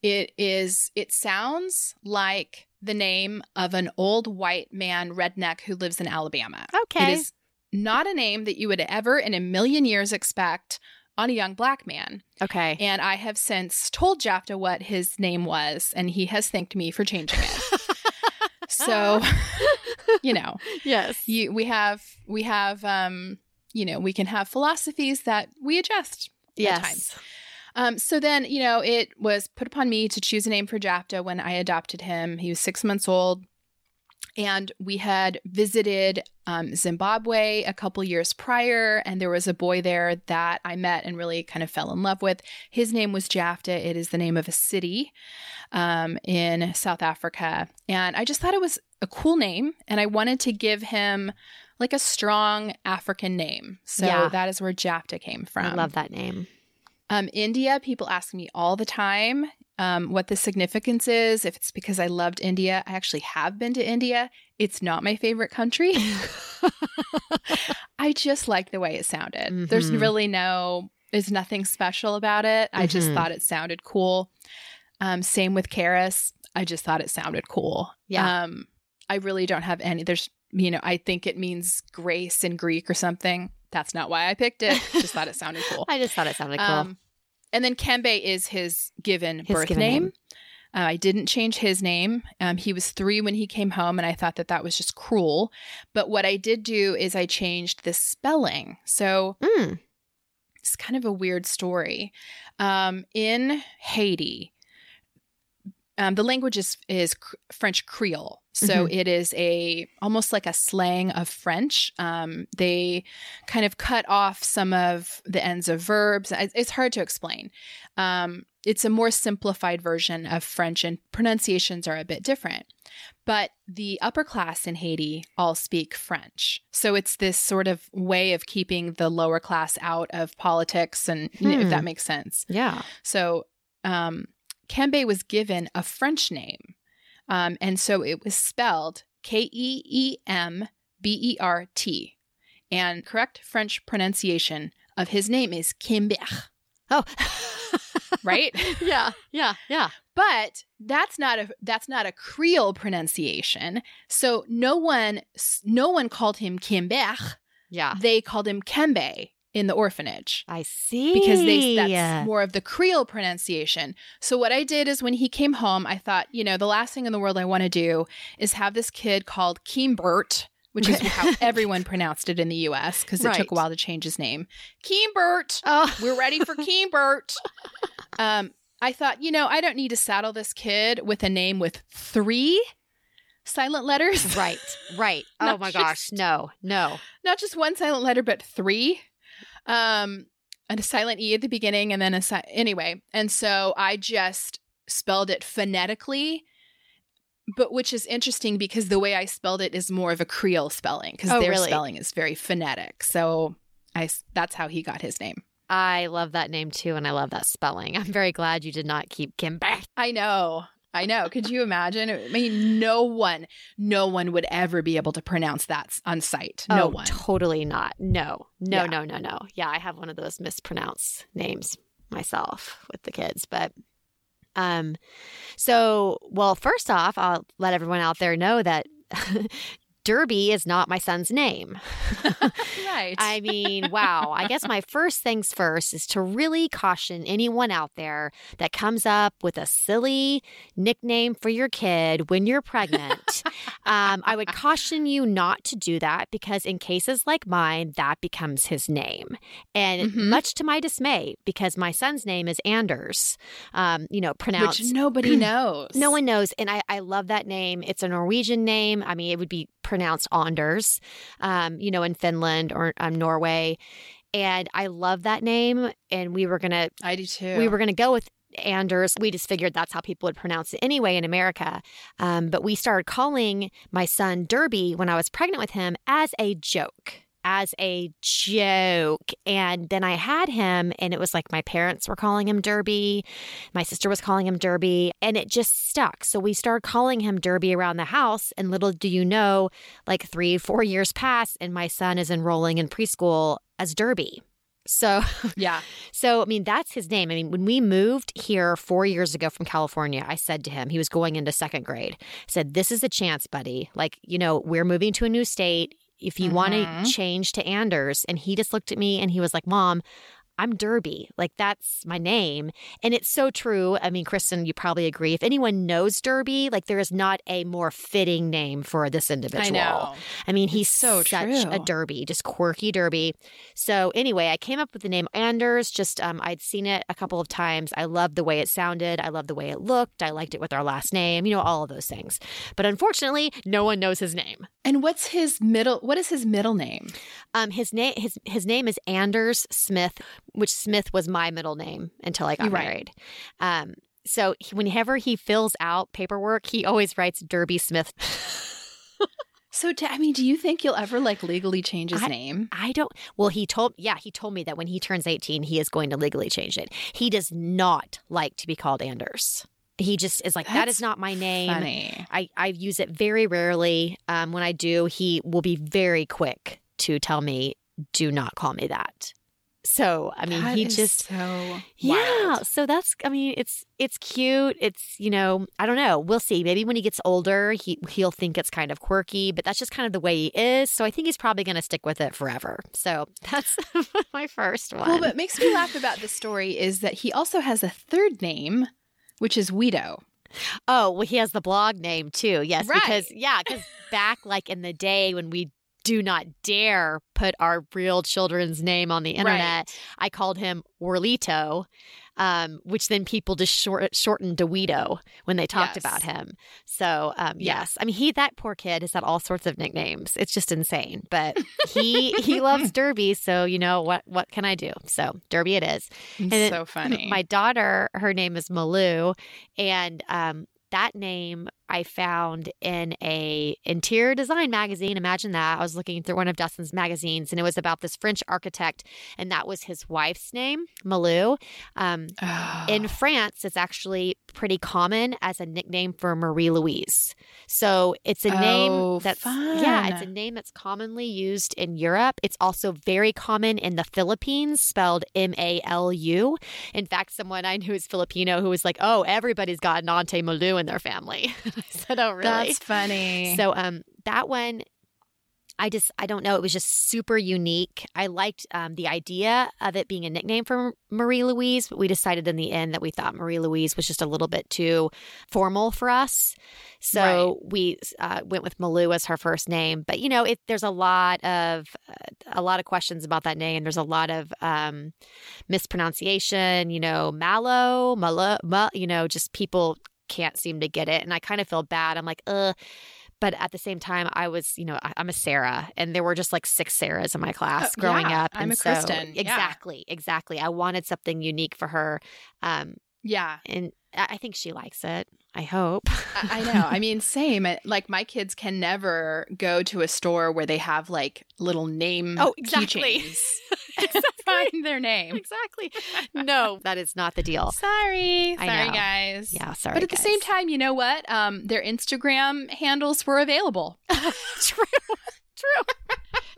S1: It is, it sounds like the name of an old white man redneck who lives in Alabama.
S2: Okay.
S1: It is not a name that you would ever in a million years expect on a young black man.
S2: Okay.
S1: And I have since told Jafta what his name was, and he has thanked me for changing it. so, you know,
S2: yes,
S1: you, we have we have um, you know, we can have philosophies that we adjust
S2: yes.
S1: at times. Um, so then, you know, it was put upon me to choose a name for Jafta when I adopted him. He was six months old. And we had visited um, Zimbabwe a couple years prior, and there was a boy there that I met and really kind of fell in love with. His name was Jafta. It is the name of a city um, in South Africa. And I just thought it was a cool name, and I wanted to give him like a strong African name. So yeah. that is where Jafta came from. I
S2: love that name.
S1: Um, India, people ask me all the time um, what the significance is. If it's because I loved India, I actually have been to India. It's not my favorite country. I just like the way it sounded. Mm-hmm. There's really no, there's nothing special about it. Mm-hmm. I just mm-hmm. thought it sounded cool. Um, same with Karis. I just thought it sounded cool.
S2: Yeah.
S1: Um, I really don't have any, there's, you know, I think it means grace in Greek or something. That's not why I picked it. Just thought it sounded cool.
S2: I just thought it sounded cool. Um,
S1: and then Kembe is his given his birth given name. name. Uh, I didn't change his name. Um, he was three when he came home, and I thought that that was just cruel. But what I did do is I changed the spelling. So
S2: mm.
S1: it's kind of a weird story. Um, in Haiti, um, the language is is cr- French Creole, so mm-hmm. it is a almost like a slang of French. Um, they kind of cut off some of the ends of verbs. It's hard to explain. Um, it's a more simplified version of French, and pronunciations are a bit different. But the upper class in Haiti all speak French, so it's this sort of way of keeping the lower class out of politics, and know, if that hmm. makes sense.
S2: Yeah.
S1: So. Um, Kembe was given a French name. Um, and so it was spelled K E E M B E R T. And correct French pronunciation of his name is Kimbert.
S2: Oh.
S1: right?
S2: Yeah, yeah, yeah.
S1: But that's not a that's not a Creole pronunciation. So no one no one called him Kimbert.
S2: Yeah.
S1: They called him Kembe in the orphanage.
S2: I see.
S1: Because they that's more of the Creole pronunciation. So what I did is when he came home, I thought, you know, the last thing in the world I want to do is have this kid called Keembert, which is how everyone pronounced it in the US because it right. took a while to change his name. Keembert.
S2: Oh.
S1: We're ready for Keembert. um, I thought, you know, I don't need to saddle this kid with a name with three silent letters.
S2: Right, right. oh my just, gosh. No, no.
S1: Not just one silent letter, but three. Um, and a silent E at the beginning and then a si- anyway. And so I just spelled it phonetically, but which is interesting because the way I spelled it is more of a Creole spelling because oh, their really? spelling is very phonetic. So I that's how he got his name.
S2: I love that name too, and I love that spelling. I'm very glad you did not keep Kim back.
S1: I know. I know. Could you imagine? I mean, no one, no one would ever be able to pronounce that on sight. No
S2: oh,
S1: one.
S2: Totally not. No, no, yeah. no, no, no. Yeah, I have one of those mispronounced names myself with the kids, but um, so well, first off, I'll let everyone out there know that Derby is not my son's name.
S1: right.
S2: I mean, wow. I guess my first things first is to really caution anyone out there that comes up with a silly nickname for your kid when you're pregnant. um, I would caution you not to do that because in cases like mine, that becomes his name. And mm-hmm. much to my dismay, because my son's name is Anders, um, you know, pronounced.
S1: Which nobody knows.
S2: no one knows. And I, I love that name. It's a Norwegian name. I mean, it would be pronounced Anders, um, you know, in Finland or um, Norway. And I love that name. And we were going to,
S1: I do too.
S2: We were going to go with Anders. We just figured that's how people would pronounce it anyway in America. Um, but we started calling my son Derby when I was pregnant with him as a joke as a joke. And then I had him, and it was like my parents were calling him Derby. My sister was calling him Derby, and it just stuck. So we started calling him Derby around the house. And little do you know, like three, four years pass, and my son is enrolling in preschool as Derby. So,
S1: yeah.
S2: So, I mean, that's his name. I mean, when we moved here four years ago from California, I said to him, he was going into second grade, I said, This is a chance, buddy. Like, you know, we're moving to a new state. If you mm-hmm. want to change to Anders. And he just looked at me and he was like, Mom, I'm Derby. Like that's my name. And it's so true. I mean, Kristen, you probably agree. If anyone knows Derby, like there is not a more fitting name for this individual.
S1: I know.
S2: I mean, he's so such true. a Derby, just quirky Derby. So anyway, I came up with the name Anders. Just um, I'd seen it a couple of times. I loved the way it sounded. I loved the way it looked. I liked it with our last name. You know, all of those things. But unfortunately, no one knows his name.
S1: And what's his middle? What is his middle name?
S2: Um, his name his his name is Anders Smith which Smith was my middle name until I got right. married. Um, so he, whenever he fills out paperwork, he always writes Derby Smith.
S1: So, I mean, do you think you'll ever like legally change his
S2: I,
S1: name?
S2: I don't. Well, he told, yeah, he told me that when he turns 18, he is going to legally change it. He does not like to be called Anders. He just is like, That's that is not my name.
S1: Funny.
S2: I, I use it very rarely. Um, when I do, he will be very quick to tell me, do not call me that. So, I mean,
S1: that
S2: he just
S1: so
S2: Yeah, so that's I mean, it's it's cute. It's, you know, I don't know. We'll see. Maybe when he gets older, he he'll think it's kind of quirky, but that's just kind of the way he is. So, I think he's probably going to stick with it forever. So, that's my first one.
S1: Well, what makes me laugh about this story is that he also has a third name, which is Wido.
S2: Oh, well, he has the blog name too. Yes, right. because yeah, because back like in the day when we do not dare put our real children's name on the internet. Right. I called him Orlito, um, which then people just short, shortened to Weedo when they talked yes. about him. So, um, yeah. yes, I mean, he, that poor kid has had all sorts of nicknames. It's just insane, but he, he loves Derby. So, you know, what, what can I do? So Derby it is.
S1: And so funny.
S2: My daughter, her name is Malou and, um, that name I found in a interior design magazine. Imagine that. I was looking through one of Dustin's magazines and it was about this French architect and that was his wife's name, Malou. Um, oh. In France, it's actually pretty common as a nickname for Marie Louise. So it's a name
S1: oh,
S2: that's
S1: fun.
S2: yeah, it's a name that's commonly used in Europe. It's also very common in the Philippines, spelled M A L U. In fact, someone I knew is Filipino who was like, "Oh, everybody's got Nante Malou in their family." I said, "Oh, really?"
S1: That's funny.
S2: So um that one I just, I don't know. It was just super unique. I liked um, the idea of it being a nickname for Marie Louise, but we decided in the end that we thought Marie Louise was just a little bit too formal for us. So right. we uh, went with Malou as her first name. But you know, it, there's a lot of uh, a lot of questions about that name. There's a lot of um, mispronunciation. You know, Mallow, Malo, Ma, you know, just people can't seem to get it, and I kind of feel bad. I'm like, uh but at the same time, I was, you know, I, am a Sarah, and there were just like six Sarahs in my class uh, growing
S1: yeah,
S2: up.
S1: I'm
S2: a
S1: so, Kristen.
S2: Exactly,
S1: yeah.
S2: exactly. I wanted something unique for her. Um,
S1: yeah,
S2: and I think she likes it. I hope.
S1: I, know. I mean, same. Like my kids can never go to a store where they have like little name
S2: oh, exactly.
S1: exactly. find their name.
S2: Exactly. No, that is not the deal.
S1: Sorry. I sorry, know. guys.
S2: Yeah, sorry.
S1: But at
S2: guys.
S1: the same time, you know what? Um, their Instagram handles were available.
S2: True. True.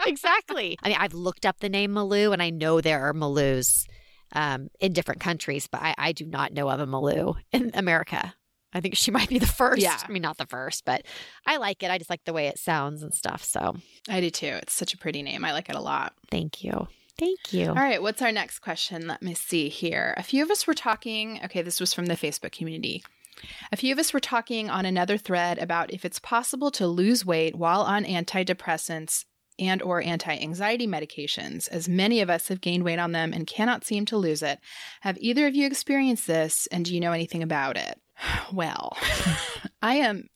S2: exactly. I mean, I've looked up the name Malou and I know there are Malous um, in different countries, but I, I do not know of a Malou in America. I think she might be the first.
S1: Yeah.
S2: I mean, not the first, but I like it. I just like the way it sounds and stuff. So
S1: I do too. It's such a pretty name. I like it a lot.
S2: Thank you. Thank you. All
S1: right. What's our next question? Let me see here. A few of us were talking. Okay. This was from the Facebook community. A few of us were talking on another thread about if it's possible to lose weight while on antidepressants and or anti-anxiety medications as many of us have gained weight on them and cannot seem to lose it. Have either of you experienced this and do you know anything about it? Well, I am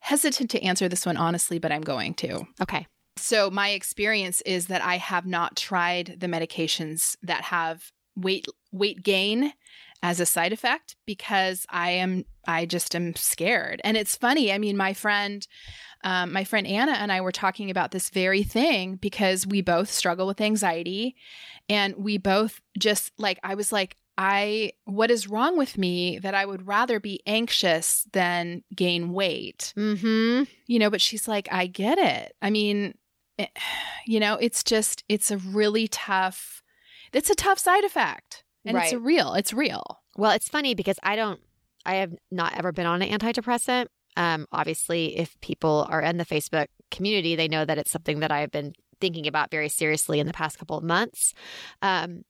S1: hesitant to answer this one honestly, but I'm going to.
S2: Okay.
S1: So my experience is that I have not tried the medications that have weight weight gain as a side effect because I am I just am scared. And it's funny. I mean, my friend um, my friend Anna and I were talking about this very thing because we both struggle with anxiety, and we both just like I was like I what is wrong with me that I would rather be anxious than gain weight.
S2: Mm-hmm.
S1: You know, but she's like, I get it. I mean, it, you know, it's just it's a really tough it's a tough side effect. And right. it's real. It's real.
S2: Well, it's funny because I don't I have not ever been on an antidepressant. Um, obviously, if people are in the Facebook community, they know that it's something that I've been thinking about very seriously in the past couple of months. Um,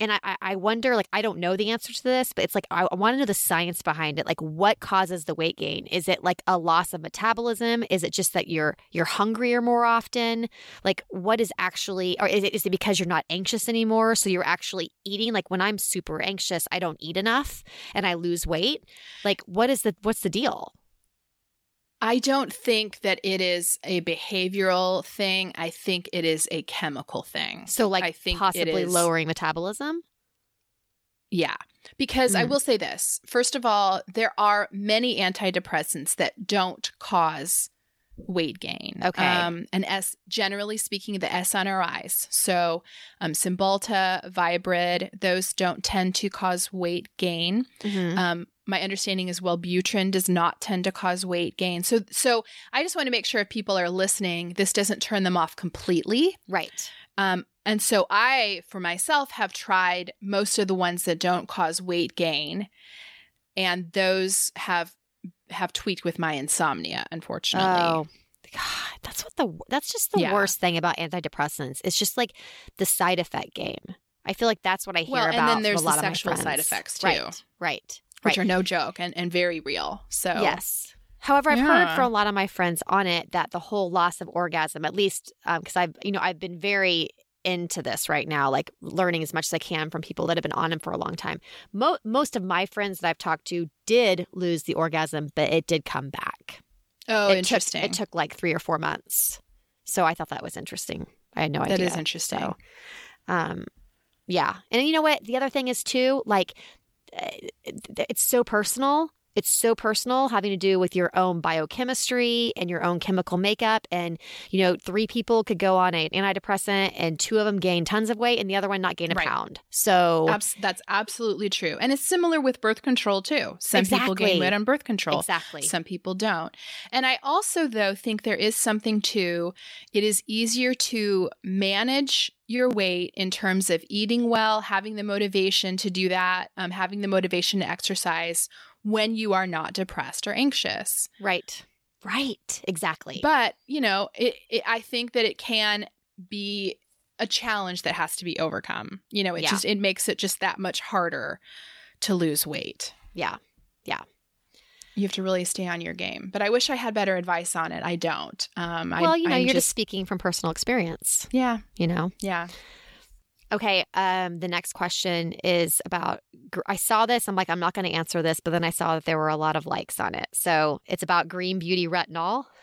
S2: and I, I wonder, like, I don't know the answer to this, but it's like, I, I want to know the science behind it. Like, what causes the weight gain? Is it like a loss of metabolism? Is it just that you're, you're hungrier more often? Like, what is actually, or is it, is it because you're not anxious anymore? So you're actually eating? Like, when I'm super anxious, I don't eat enough and I lose weight. Like, what is the, what's the deal?
S1: I don't think that it is a behavioral thing. I think it is a chemical thing.
S2: So, like, I think possibly lowering metabolism.
S1: Yeah, because mm. I will say this. First of all, there are many antidepressants that don't cause weight gain.
S2: Okay.
S1: Um, and S, generally speaking, the SNRIs. So, um, Cymbalta, Viibryd, those don't tend to cause weight gain. Mm-hmm. Um, my understanding is Wellbutrin does not tend to cause weight gain. So, so I just want to make sure if people are listening, this doesn't turn them off completely.
S2: Right.
S1: Um, and so I, for myself, have tried most of the ones that don't cause weight gain, and those have have tweaked with my insomnia. Unfortunately.
S2: Oh. God, that's what the that's just the yeah. worst thing about antidepressants. It's just like the side effect game. I feel like that's what I hear well, about. And then there's the
S1: sexual side effects too.
S2: Right. Right
S1: which right. are no joke and, and very real. So
S2: yes. However, I've yeah. heard from a lot of my friends on it that the whole loss of orgasm, at least because um, I've you know I've been very into this right now, like learning as much as I can from people that have been on it for a long time. Mo- most of my friends that I've talked to did lose the orgasm, but it did come back.
S1: Oh,
S2: it
S1: interesting.
S2: Took, it took like three or four months. So I thought that was interesting. I had no idea.
S1: That is interesting. So,
S2: um, yeah. And you know what? The other thing is too, like Uh, it's so personal. It's so personal, having to do with your own biochemistry and your own chemical makeup. And, you know, three people could go on an antidepressant and two of them gain tons of weight and the other one not gain a right. pound. So
S1: Abs- that's absolutely true. And it's similar with birth control too. Some exactly. people gain weight on birth control.
S2: Exactly.
S1: Some people don't. And I also, though, think there is something to it is easier to manage your weight in terms of eating well, having the motivation to do that, um, having the motivation to exercise when you are not depressed or anxious.
S2: Right. Right. Exactly.
S1: But, you know, it, it, I think that it can be a challenge that has to be overcome. You know, it yeah. just it makes it just that much harder to lose weight.
S2: Yeah. Yeah
S1: you have to really stay on your game. But I wish I had better advice on it. I don't. Um,
S2: well,
S1: I,
S2: you know, I'm you're just, just speaking from personal experience.
S1: Yeah.
S2: You know?
S1: Yeah.
S2: Okay. Um, the next question is about. I saw this. I'm like, I'm not going to answer this, but then I saw that there were a lot of likes on it. So it's about green beauty retinol.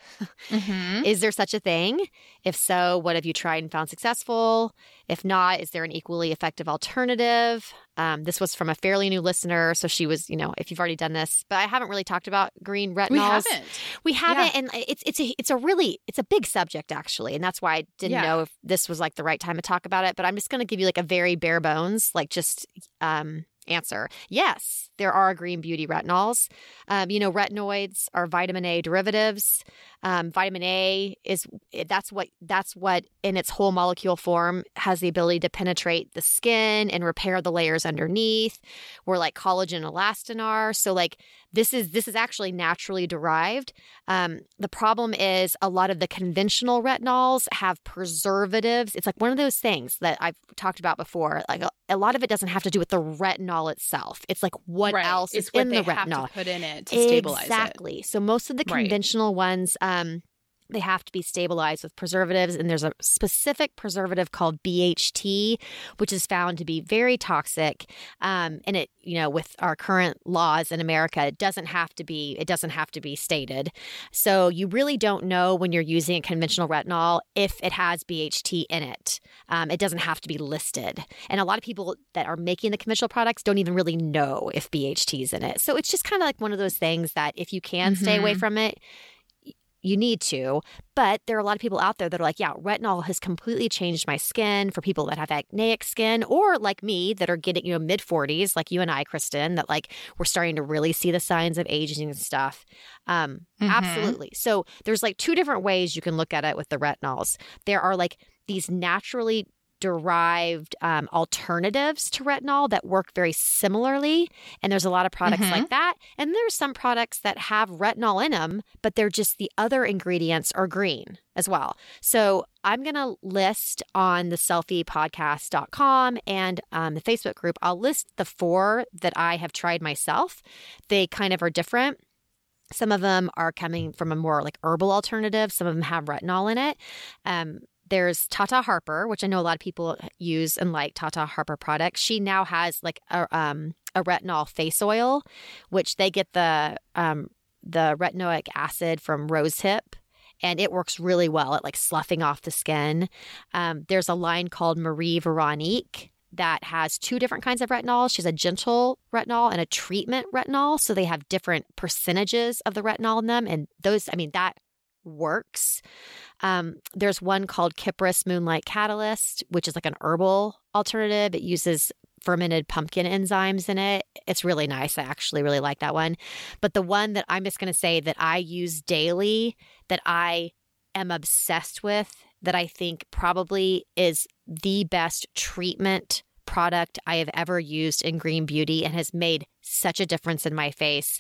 S2: Mm-hmm. is there such a thing? If so, what have you tried and found successful? If not, is there an equally effective alternative? Um, this was from a fairly new listener, so she was, you know, if you've already done this, but I haven't really talked about green retinols. We
S1: haven't.
S2: We haven't, yeah. and it's it's a it's a really it's a big subject actually, and that's why I didn't yeah. know if this was like the right time to talk about it. But I'm just going to give you like a very bare bones, like just um, answer. Yes, there are green beauty retinols. Um, you know, retinoids are vitamin A derivatives. Um, vitamin A is that's what that's what in its whole molecule form has the ability to penetrate the skin and repair the layers underneath. Where like collagen and elastin are. So like this is this is actually naturally derived. Um, the problem is a lot of the conventional retinols have preservatives. It's like one of those things that I've talked about before. Like a, a lot of it doesn't have to do with the retinol itself. It's like what
S1: right.
S2: else
S1: it's
S2: is in the retinol.
S1: put in it to stabilize
S2: exactly. So most of the conventional right. ones, um, they have to be stabilized with preservatives. And there's a specific preservative called BHT, which is found to be very toxic. Um, and it, you know, with our current laws in America, it doesn't have to be, it doesn't have to be stated. So you really don't know when you're using a conventional retinol if it has BHT in it. Um, it doesn't have to be listed. And a lot of people that are making the conventional products don't even really know if BHT is in it. So it's just kind of like one of those things that if you can mm-hmm. stay away mm-hmm. from it, you need to. But there are a lot of people out there that are like, yeah, retinol has completely changed my skin for people that have acneic skin or like me that are getting, you know, mid 40s, like you and I, Kristen, that like we're starting to really see the signs of aging and stuff. Um, mm-hmm. Absolutely. So there's like two different ways you can look at it with the retinols. There are like these naturally derived um, alternatives to retinol that work very similarly. And there's a lot of products mm-hmm. like that. And there's some products that have retinol in them, but they're just the other ingredients are green as well. So I'm going to list on the selfiepodcast.com and um, the Facebook group, I'll list the four that I have tried myself. They kind of are different. Some of them are coming from a more like herbal alternative. Some of them have retinol in it. Um, there's Tata Harper, which I know a lot of people use and like Tata Harper products. She now has like a um, a retinol face oil, which they get the um, the retinoic acid from rosehip and it works really well at like sloughing off the skin. Um, there's a line called Marie Veronique that has two different kinds of retinol. She's a gentle retinol and a treatment retinol. So they have different percentages of the retinol in them. And those, I mean, that works. Um, there's one called Kypris Moonlight Catalyst, which is like an herbal alternative. It uses fermented pumpkin enzymes in it. It's really nice. I actually really like that one. But the one that I'm just going to say that I use daily, that I am obsessed with, that I think probably is the best treatment product I have ever used in Green Beauty and has made such a difference in my face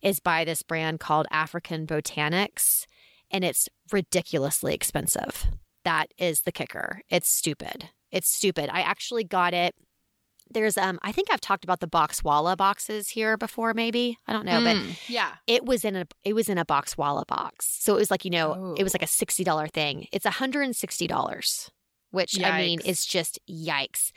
S2: is by this brand called African Botanics and it's ridiculously expensive. That is the kicker. It's stupid. It's stupid. I actually got it. There's um I think I've talked about the Boxwalla boxes here before maybe. I don't know, mm, but
S1: yeah.
S2: It was in a it was in a Boxwalla box. So it was like, you know, oh. it was like a $60 thing. It's $160 which yikes. I mean is just yikes.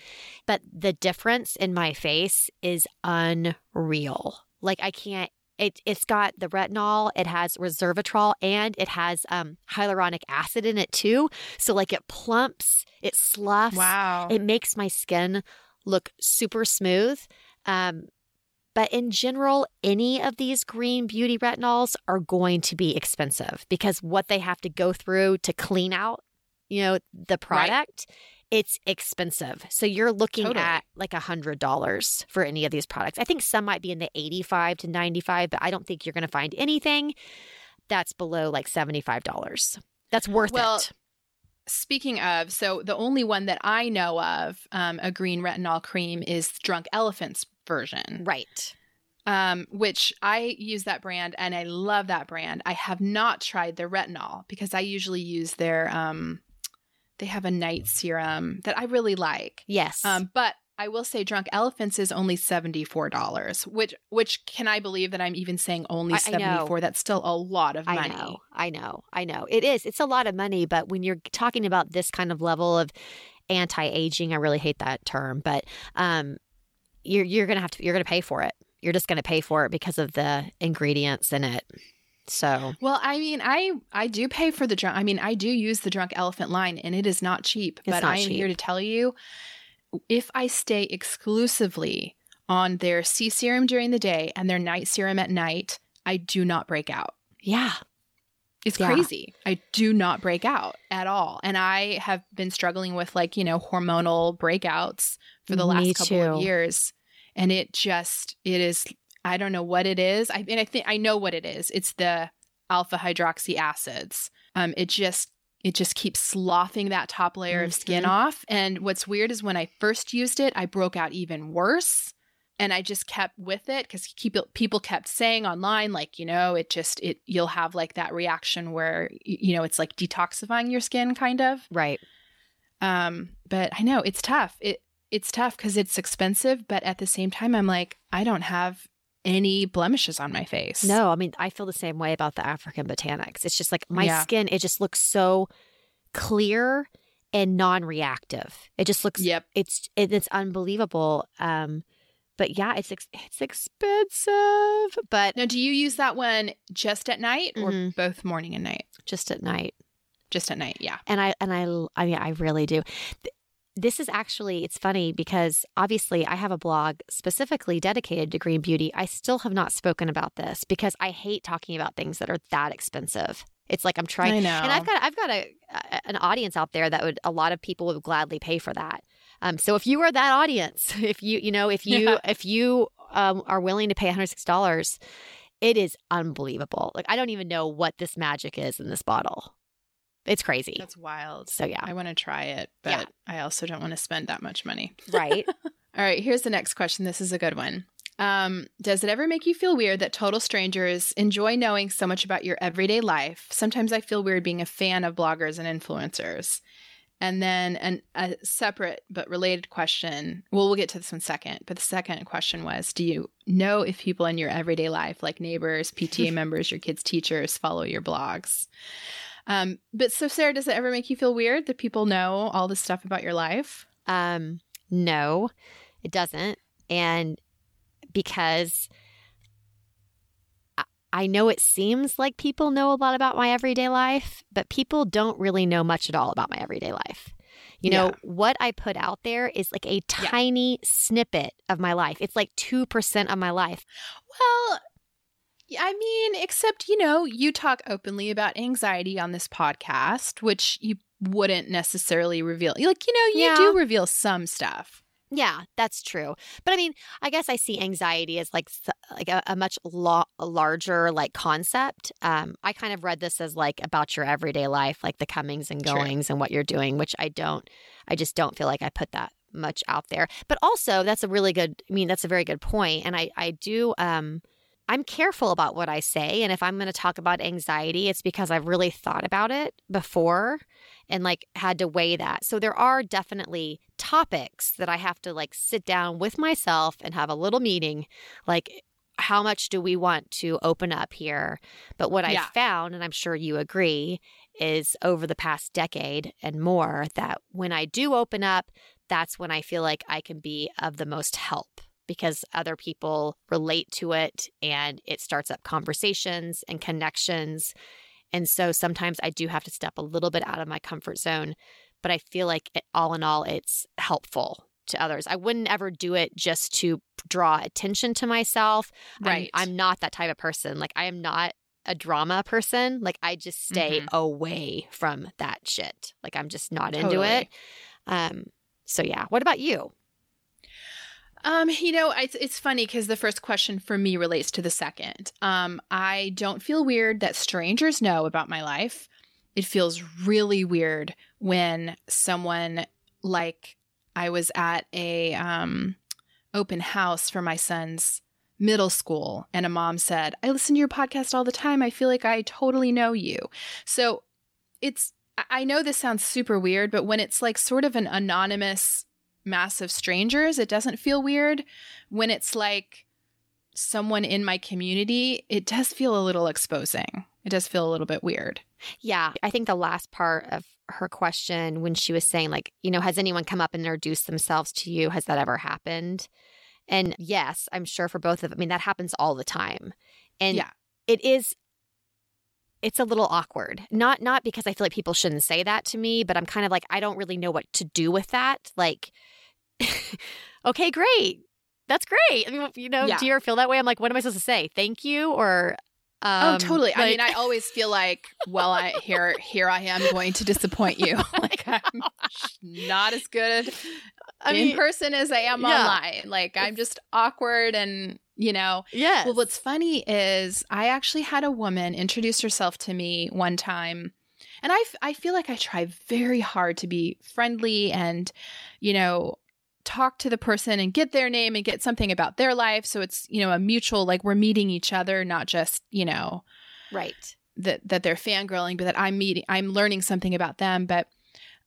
S2: But the difference in my face is unreal. Like I can't it, it's got the retinol, it has resveratrol, and it has um, hyaluronic acid in it too. So, like, it plumps, it sloughs.
S1: Wow.
S2: It makes my skin look super smooth. Um, but in general, any of these green beauty retinols are going to be expensive because what they have to go through to clean out, you know, the product it's expensive. So you're looking totally. at like a hundred dollars for any of these products. I think some might be in the 85 to 95, but I don't think you're going to find anything that's below like $75. That's worth well, it.
S1: Speaking of, so the only one that I know of, um, a green retinol cream is Drunk Elephant's version.
S2: Right.
S1: Um, which I use that brand and I love that brand. I have not tried their retinol because I usually use their um, they have a night serum that I really like.
S2: Yes.
S1: Um, but I will say Drunk Elephants is only $74, which which can I believe that I'm even saying only 74? That's still a lot of money.
S2: I know. I know. I know. It is. It's a lot of money, but when you're talking about this kind of level of anti-aging, I really hate that term, but um you're you're going to have to you're going to pay for it. You're just going to pay for it because of the ingredients in it. So
S1: well, I mean, I I do pay for the drunk. I mean, I do use the drunk elephant line, and it is not cheap. It's but I am here to tell you, if I stay exclusively on their C serum during the day and their night serum at night, I do not break out.
S2: Yeah.
S1: It's yeah. crazy. I do not break out at all. And I have been struggling with like, you know, hormonal breakouts for the last couple too. of years. And it just, it is I don't know what it is. I mean, I think I know what it is. It's the alpha hydroxy acids. Um, it just it just keeps sloughing that top layer mm-hmm. of skin off. And what's weird is when I first used it, I broke out even worse. And I just kept with it because people kept saying online, like, you know, it just, it, you'll have like that reaction where, you know, it's like detoxifying your skin kind of.
S2: Right.
S1: Um, but I know it's tough. It, it's tough because it's expensive, but at the same time, I'm like, I don't have any blemishes on my face.
S2: No, I mean, I feel the same way about the African botanics. It's just like my yeah. skin, it just looks so clear and non-reactive. It just looks
S1: yep.
S2: it's it, it's unbelievable. Um but yeah, it's ex- it's expensive. But
S1: now, do you use that one just at night or mm-hmm. both morning and night?
S2: Just at night.
S1: Just at night, yeah.
S2: And I and I I mean I really do this is actually it's funny because obviously I have a blog specifically dedicated to green beauty. I still have not spoken about this because I hate talking about things that are that expensive. It's like I'm trying, and I've got I've got a, a, an audience out there that would a lot of people would gladly pay for that. Um, so if you are that audience, if you you know if you yeah. if you um, are willing to pay 106 dollars, it is unbelievable. Like I don't even know what this magic is in this bottle. It's crazy.
S1: That's wild.
S2: So yeah.
S1: I want to try it, but yeah. I also don't want to spend that much money.
S2: Right.
S1: All right, here's the next question. This is a good one. Um, does it ever make you feel weird that total strangers enjoy knowing so much about your everyday life? Sometimes I feel weird being a fan of bloggers and influencers. And then an, a separate but related question. Well, we'll get to this one second. But the second question was Do you know if people in your everyday life, like neighbors, PTA members, your kids' teachers, follow your blogs? Um, but so, Sarah, does it ever make you feel weird that people know all this stuff about your life?
S2: Um, no, it doesn't. And because I know it seems like people know a lot about my everyday life, but people don't really know much at all about my everyday life. You know, yeah. what I put out there is like a tiny yeah. snippet of my life. It's like 2% of my life.
S1: Well, I mean, except, you know, you talk openly about anxiety on this podcast, which you wouldn't necessarily reveal. Like, you know, you yeah. do reveal some stuff.
S2: Yeah, that's true. But I mean, I guess I see anxiety as like like a, a much lo- a like concept. Um, I kind of read this as like about your everyday life, like the comings and goings true. and what you're doing, which I don't. I just don't feel like I put that much out there. But also, that's a really good. I mean, that's a very good point, and I I do. Um, I'm careful about what I say. And if I'm going to talk about anxiety, it's because I've really thought about it before and like had to weigh that. So there are definitely topics that I have to like sit down with myself and have a little meeting. Like, how much do we want to open up here? But what yeah. I found, and I'm sure you agree, is over the past decade and more that when I do open up, that's when I feel like I can be of the most help because other people relate to it and it starts up conversations and connections. And so sometimes I do have to step a little bit out of my comfort zone, but I feel like it, all in all, it's helpful to others. I wouldn't ever do it just to draw attention to myself.
S1: Right.
S2: I'm, I'm not that type of person. Like, I am not a drama person. Like, I just stay mm-hmm. away from that shit. Like, I'm just not totally. into it. Um, so yeah. What about you?
S1: Um, you know, it's, it's funny because the first question for me relates to the second. Um, I don't feel weird that strangers know about my life. It feels really weird when someone like I was at a um, open house for my son's middle school, and a mom said, "I listen to your podcast all the time. I feel like I totally know you." So it's I know this sounds super weird, but when it's like sort of an anonymous massive strangers, it doesn't feel weird. When it's like someone in my community, it does feel a little exposing. It does feel a little bit weird.
S2: Yeah. I think the last part of her question, when she was saying, like, you know, has anyone come up and introduced themselves to you? Has that ever happened? And yes, I'm sure for both of them, I mean, that happens all the time. And yeah. it is it's a little awkward. Not not because I feel like people shouldn't say that to me, but I'm kind of like I don't really know what to do with that. Like okay, great. That's great. I mean, you know, yeah. do you ever feel that way? I'm like, what am I supposed to say? Thank you or
S1: oh, um, oh, totally. Like, I mean, I always feel like, well, I here here I am going to disappoint you. like I'm not as good I in mean, person as I am yeah. online. Like I'm just awkward and you know?
S2: Yeah.
S1: Well, what's funny is I actually had a woman introduce herself to me one time. And I, f- I feel like I try very hard to be friendly and, you know, talk to the person and get their name and get something about their life. So it's, you know, a mutual, like we're meeting each other, not just, you know,
S2: right.
S1: That, that they're fangirling, but that I'm meeting, I'm learning something about them. But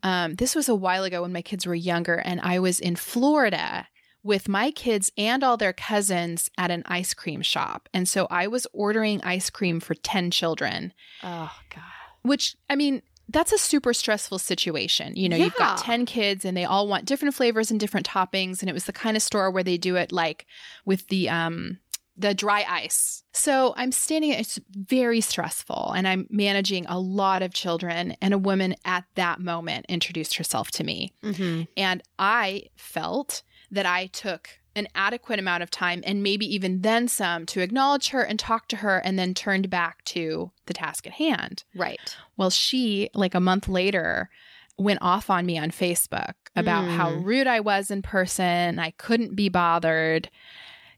S1: um, this was a while ago when my kids were younger and I was in Florida with my kids and all their cousins at an ice cream shop. And so I was ordering ice cream for 10 children.
S2: Oh, God.
S1: Which, I mean, that's a super stressful situation. You know, yeah. you've got 10 kids and they all want different flavors and different toppings. And it was the kind of store where they do it like with the, um, the dry ice. So I'm standing, it's very stressful, and I'm managing a lot of children. And a woman at that moment introduced herself to me. Mm-hmm. And I felt that I took an adequate amount of time and maybe even then some to acknowledge her and talk to her and then turned back to the task at hand.
S2: Right.
S1: Well, she, like a month later, went off on me on Facebook about mm. how rude I was in person. I couldn't be bothered.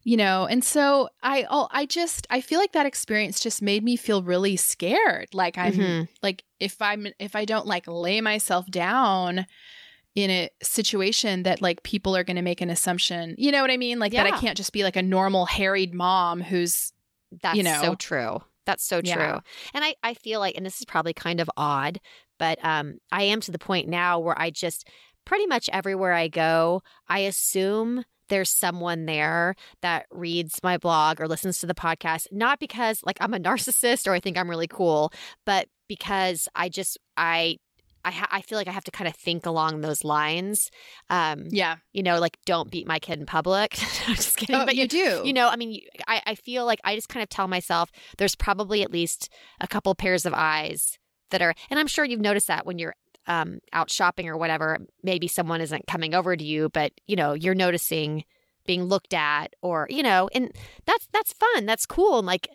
S1: you know and so i oh i just i feel like that experience just made me feel really scared like i'm mm-hmm. like if i'm if i don't like lay myself down in a situation that like people are going to make an assumption you know what i mean like yeah. that i can't just be like a normal harried mom who's
S2: that's
S1: you know
S2: so true that's so true yeah. and i i feel like and this is probably kind of odd but um i am to the point now where i just pretty much everywhere i go i assume there's someone there that reads my blog or listens to the podcast, not because like I'm a narcissist or I think I'm really cool, but because I just, I, I, ha- I feel like I have to kind of think along those lines.
S1: Um, yeah.
S2: You know, like don't beat my kid in public. just kidding.
S1: Oh, but you, you do.
S2: You know, I mean, I, I feel like I just kind of tell myself there's probably at least a couple pairs of eyes that are, and I'm sure you've noticed that when you're um, out shopping or whatever, maybe someone isn't coming over to you, but you know, you're noticing being looked at or, you know, and that's, that's fun. That's cool. And like,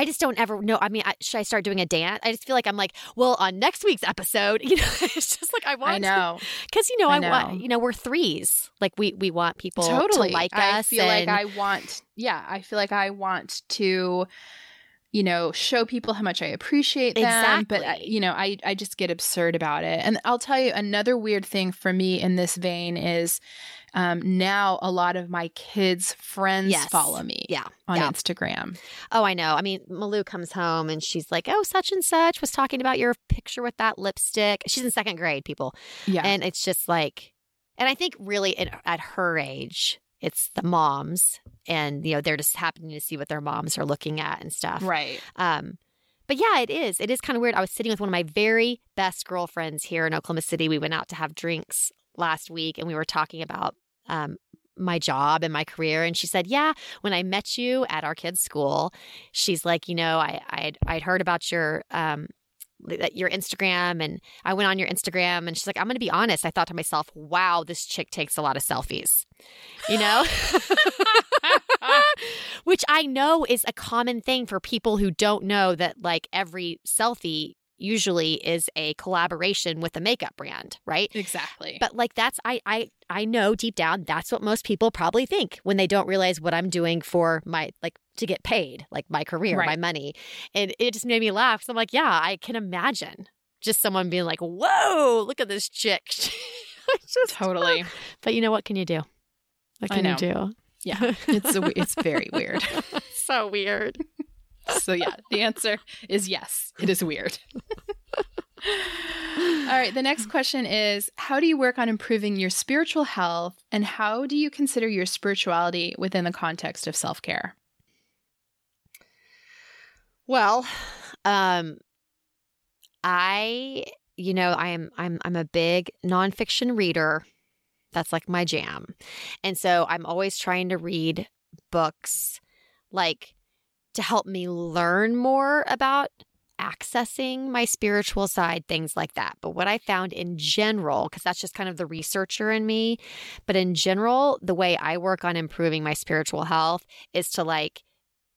S2: I just don't ever know. I mean, I, should I start doing a dance? I just feel like I'm like, well, on next week's episode, you know, it's just like I want.
S1: I know
S2: because you know I, I know. want. You know, we're threes. Like we we want people totally. to like
S1: I
S2: us.
S1: I feel and, like I want. Yeah, I feel like I want to you know, show people how much I appreciate them. Exactly. But, uh, you know, I, I just get absurd about it. And I'll tell you another weird thing for me in this vein is um, now a lot of my kids' friends yes. follow me
S2: yeah.
S1: on
S2: yeah.
S1: Instagram.
S2: Oh, I know. I mean, Malou comes home and she's like, oh, such and such was talking about your picture with that lipstick. She's in second grade, people.
S1: Yeah.
S2: And it's just like, and I think really at her age, it's the moms and you know they're just happening to see what their moms are looking at and stuff
S1: right
S2: um but yeah it is it is kind of weird i was sitting with one of my very best girlfriends here in oklahoma city we went out to have drinks last week and we were talking about um my job and my career and she said yeah when i met you at our kids school she's like you know i i'd, I'd heard about your um your Instagram and I went on your Instagram and she's like, I'm going to be honest. I thought to myself, wow, this chick takes a lot of selfies, you know? Which I know is a common thing for people who don't know that like every selfie usually is a collaboration with a makeup brand, right?
S1: Exactly.
S2: But like that's I I I know deep down that's what most people probably think when they don't realize what I'm doing for my like to get paid, like my career, right. my money. And it just made me laugh. So I'm like, yeah, I can imagine just someone being like, "Whoa, look at this chick."
S1: just totally.
S2: But you know what can you do? What can you do?
S1: Yeah, it's a, it's very weird.
S2: so weird.
S1: So yeah, the answer is yes. It is weird. All right, the next question is How do you work on improving your spiritual health, and how do you consider your spirituality within the context of self care?
S2: Well, um, I, you know, I am I'm I'm a big nonfiction reader. That's like my jam, and so I'm always trying to read books like to help me learn more about accessing my spiritual side, things like that. But what I found in general, because that's just kind of the researcher in me, but in general, the way I work on improving my spiritual health is to like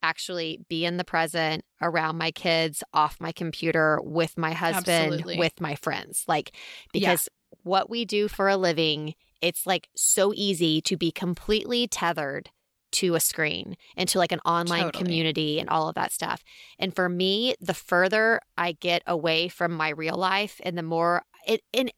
S2: actually be in the present around my kids, off my computer, with my husband, Absolutely. with my friends. Like, because yeah. what we do for a living, it's like so easy to be completely tethered to a screen into like an online totally. community and all of that stuff. And for me, the further I get away from my real life and the more it and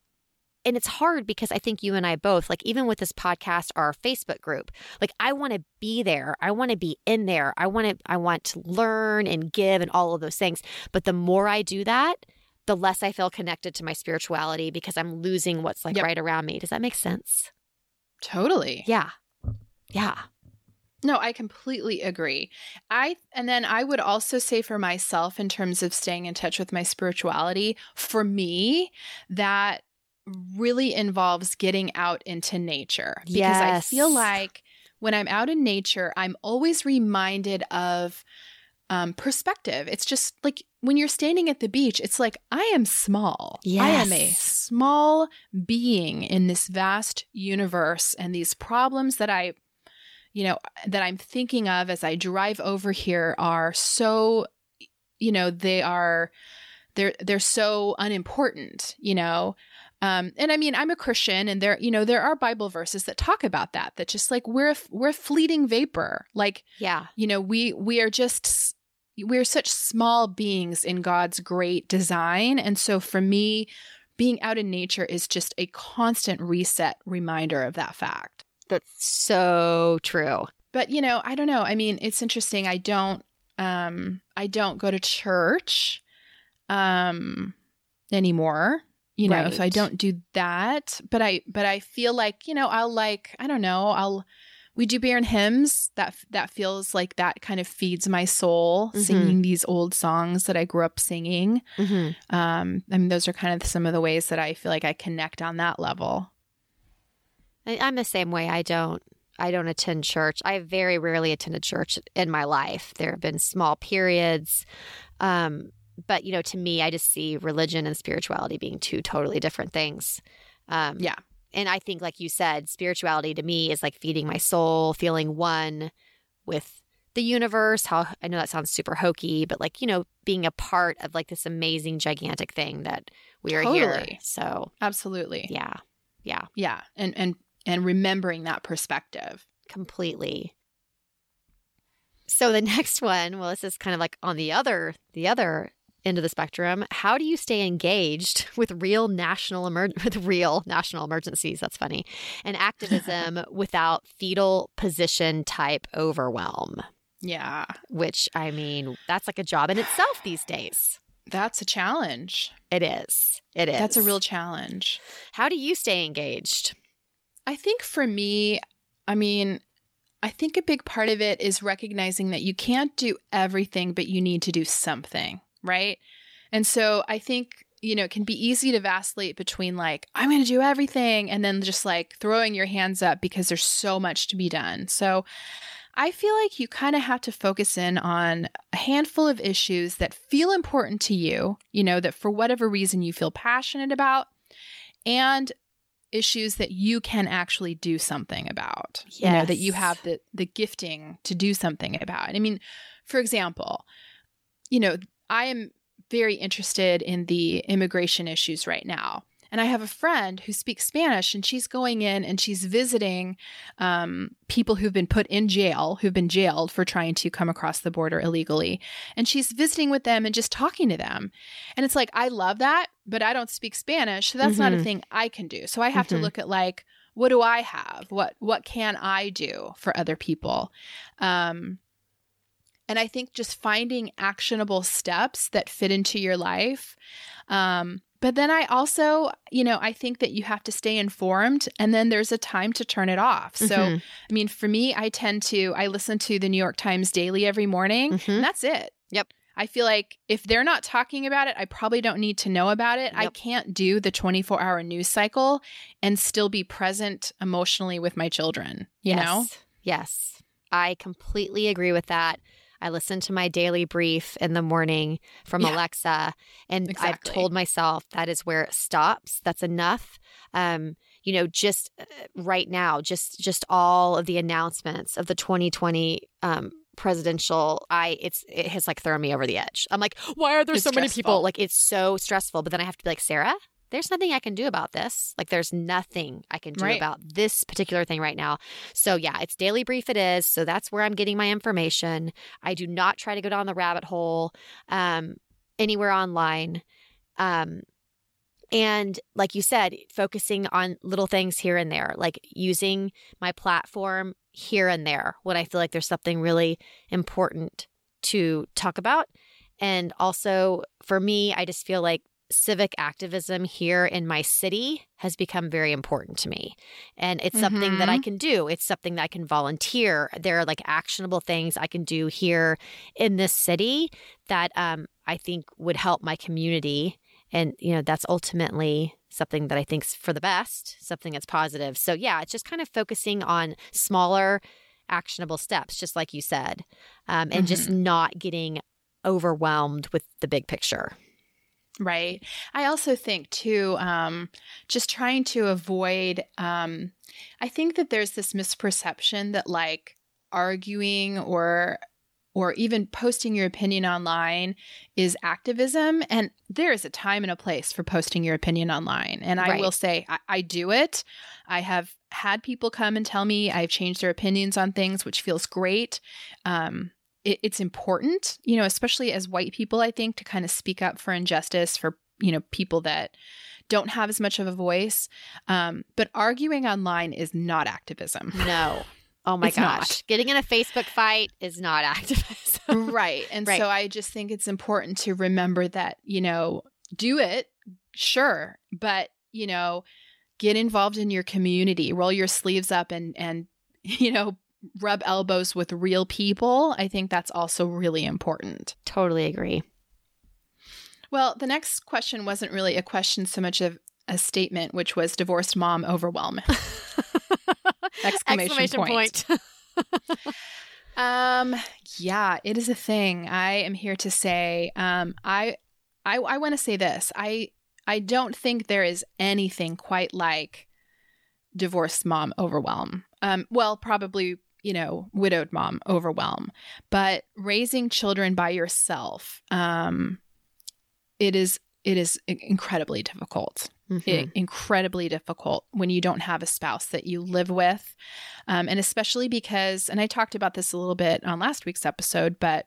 S2: and it's hard because I think you and I both, like even with this podcast, or our Facebook group, like I want to be there. I want to be in there. I want to, I want to learn and give and all of those things. But the more I do that, the less I feel connected to my spirituality because I'm losing what's like yep. right around me. Does that make sense?
S1: Totally.
S2: Yeah. Yeah.
S1: No, I completely agree. I and then I would also say for myself in terms of staying in touch with my spirituality, for me, that really involves getting out into nature because yes. I feel like when I'm out in nature, I'm always reminded of um, perspective. It's just like when you're standing at the beach, it's like I am small.
S2: Yes.
S1: I am a small being in this vast universe, and these problems that I, you know, that I'm thinking of as I drive over here are so, you know, they are they're they're so unimportant, you know. Um, and I mean, I'm a Christian, and there, you know, there are Bible verses that talk about that. That just like we're a, we're fleeting vapor. Like,
S2: yeah,
S1: you know, we we are just we're such small beings in God's great design, and so for me, being out in nature is just a constant reset reminder of that fact.
S2: That's so true.
S1: But you know, I don't know. I mean, it's interesting. I don't um I don't go to church um anymore. You know, right. so I don't do that. But I but I feel like, you know, I'll like, I don't know, I'll we do bear and hymns that that feels like that kind of feeds my soul mm-hmm. singing these old songs that i grew up singing mm-hmm. um, i mean those are kind of some of the ways that i feel like i connect on that level
S2: i'm the same way i don't I don't attend church. I very rarely attended church in my life. There have been small periods. Um, but, you know, to me, I just see religion and spirituality being two totally different things.
S1: Um, yeah
S2: and I think, like you said, spirituality to me is like feeding my soul, feeling one with the universe. How I know that sounds super hokey, but like, you know, being a part of like this amazing, gigantic thing that we are totally. here. So,
S1: absolutely.
S2: Yeah. Yeah.
S1: Yeah. And, and, and remembering that perspective
S2: completely. So the next one, well, this is kind of like on the other the other end of the spectrum, how do you stay engaged with real national emer- with real national emergencies? That's funny, and activism without fetal position type overwhelm.
S1: Yeah,
S2: which I mean, that's like a job in itself these days.
S1: That's a challenge.
S2: It is. It is.
S1: That's a real challenge.
S2: How do you stay engaged?
S1: I think for me, I mean, I think a big part of it is recognizing that you can't do everything, but you need to do something right? And so I think, you know, it can be easy to vacillate between like, I'm going to do everything and then just like throwing your hands up because there's so much to be done. So I feel like you kind of have to focus in on a handful of issues that feel important to you, you know, that for whatever reason you feel passionate about, and issues that you can actually do something about. Yes. You know, that you have the the gifting to do something about. I mean, for example, you know, I am very interested in the immigration issues right now. And I have a friend who speaks Spanish, and she's going in and she's visiting um, people who've been put in jail, who've been jailed for trying to come across the border illegally. And she's visiting with them and just talking to them. And it's like, I love that, but I don't speak Spanish. So that's mm-hmm. not a mm-hmm. thing I can do. So I have mm-hmm. to look at like, what do I have? What what can I do for other people? Um, and I think just finding actionable steps that fit into your life. Um, but then I also, you know, I think that you have to stay informed and then there's a time to turn it off. So, mm-hmm. I mean, for me, I tend to, I listen to the New York Times daily every morning mm-hmm. and that's it.
S2: Yep.
S1: I feel like if they're not talking about it, I probably don't need to know about it. Yep. I can't do the 24 hour news cycle and still be present emotionally with my children, you
S2: yes.
S1: know?
S2: Yes. I completely agree with that. I listen to my daily brief in the morning from yeah, Alexa, and exactly. I've told myself that is where it stops. That's enough. Um, you know, just uh, right now, just just all of the announcements of the 2020 um, presidential i it's it has like thrown me over the edge i'm like why are there it's so stressful. many people like it's so stressful but then i have to be like sarah there's nothing I can do about this. Like, there's nothing I can do right. about this particular thing right now. So, yeah, it's daily brief, it is. So, that's where I'm getting my information. I do not try to go down the rabbit hole um, anywhere online. Um, and like you said, focusing on little things here and there, like using my platform here and there when I feel like there's something really important to talk about. And also for me, I just feel like civic activism here in my city has become very important to me. And it's mm-hmm. something that I mm-hmm. can do. It's something that I can volunteer. There are like actionable things I can do here in this city that um, I think would help my community. And, you know, that's ultimately something that I think's for the best, something that's positive. So, yeah, it's just kind of focusing on smaller, actionable steps, just like you said, um, and mm-hmm. just not getting overwhelmed with the big picture.
S1: Right. I also think too, um, just trying to avoid, um, I think that there's this misperception that like arguing or or even posting your opinion online is activism. And there is a time and a place for posting your opinion online. And I right. will say, I, I do it. I have had people come and tell me I've changed their opinions on things, which feels great. Um, it, it's important, you know, especially as white people, I think, to kind of speak up for injustice for, you know, people that don't have as much of a voice. Um, but arguing online is not activism.
S2: No. Oh my it's gosh. Not. Getting in a Facebook fight is not activism.
S1: right. And right. so I just think it's important to remember that, you know, do it, sure, but, you know, get involved in your community, roll your sleeves up and and you know, rub elbows with real people. I think that's also really important.
S2: Totally agree.
S1: Well, the next question wasn't really a question so much of a statement, which was divorced mom overwhelm. Exclamation, Exclamation point. point. um, yeah, it is a thing. I am here to say, um, I, I, I want to say this. I, I don't think there is anything quite like divorced mom overwhelm. Um, well, probably you know, widowed mom overwhelm. But raising children by yourself, um, it is it is incredibly difficult. Mm-hmm. It, incredibly difficult when you don't have a spouse that you live with. Um, and especially because, and I talked about this a little bit on last week's episode, but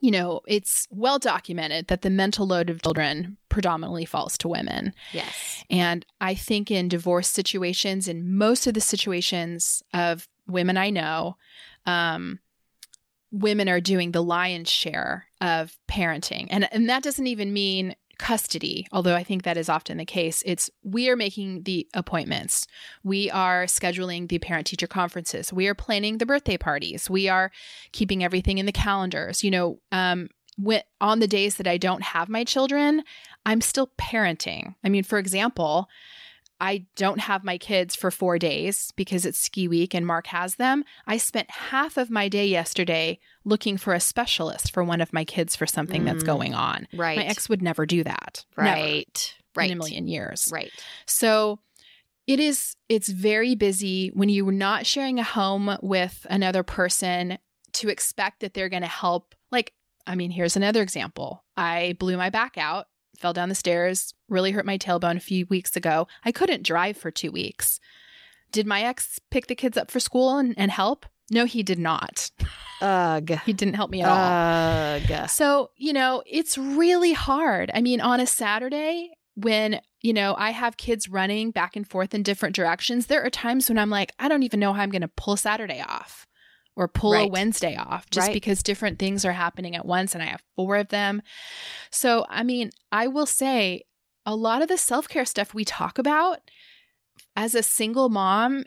S1: you know, it's well documented that the mental load of children predominantly falls to women.
S2: Yes.
S1: And I think in divorce situations, in most of the situations of women I know, um, women are doing the lion's share of parenting. And, and that doesn't even mean custody, although I think that is often the case. It's we are making the appointments. We are scheduling the parent teacher conferences. We are planning the birthday parties. We are keeping everything in the calendars. You know, um, when, on the days that I don't have my children, I'm still parenting. I mean, for example, I don't have my kids for four days because it's ski week and Mark has them. I spent half of my day yesterday looking for a specialist for one of my kids for something mm, that's going on.
S2: Right.
S1: My ex would never do that.
S2: Right.
S1: Never, right. In a million years.
S2: Right.
S1: So it is, it's very busy when you're not sharing a home with another person to expect that they're going to help. Like, I mean, here's another example. I blew my back out fell down the stairs, really hurt my tailbone a few weeks ago. I couldn't drive for two weeks. Did my ex pick the kids up for school and, and help? No, he did not.
S2: Ugh.
S1: he didn't help me at Ugh. all. So, you know, it's really hard. I mean, on a Saturday, when, you know, I have kids running back and forth in different directions, there are times when I'm like, I don't even know how I'm going to pull Saturday off or pull right. a Wednesday off just right. because different things are happening at once and I have four of them. So, I mean, I will say a lot of the self care stuff we talk about as a single mom,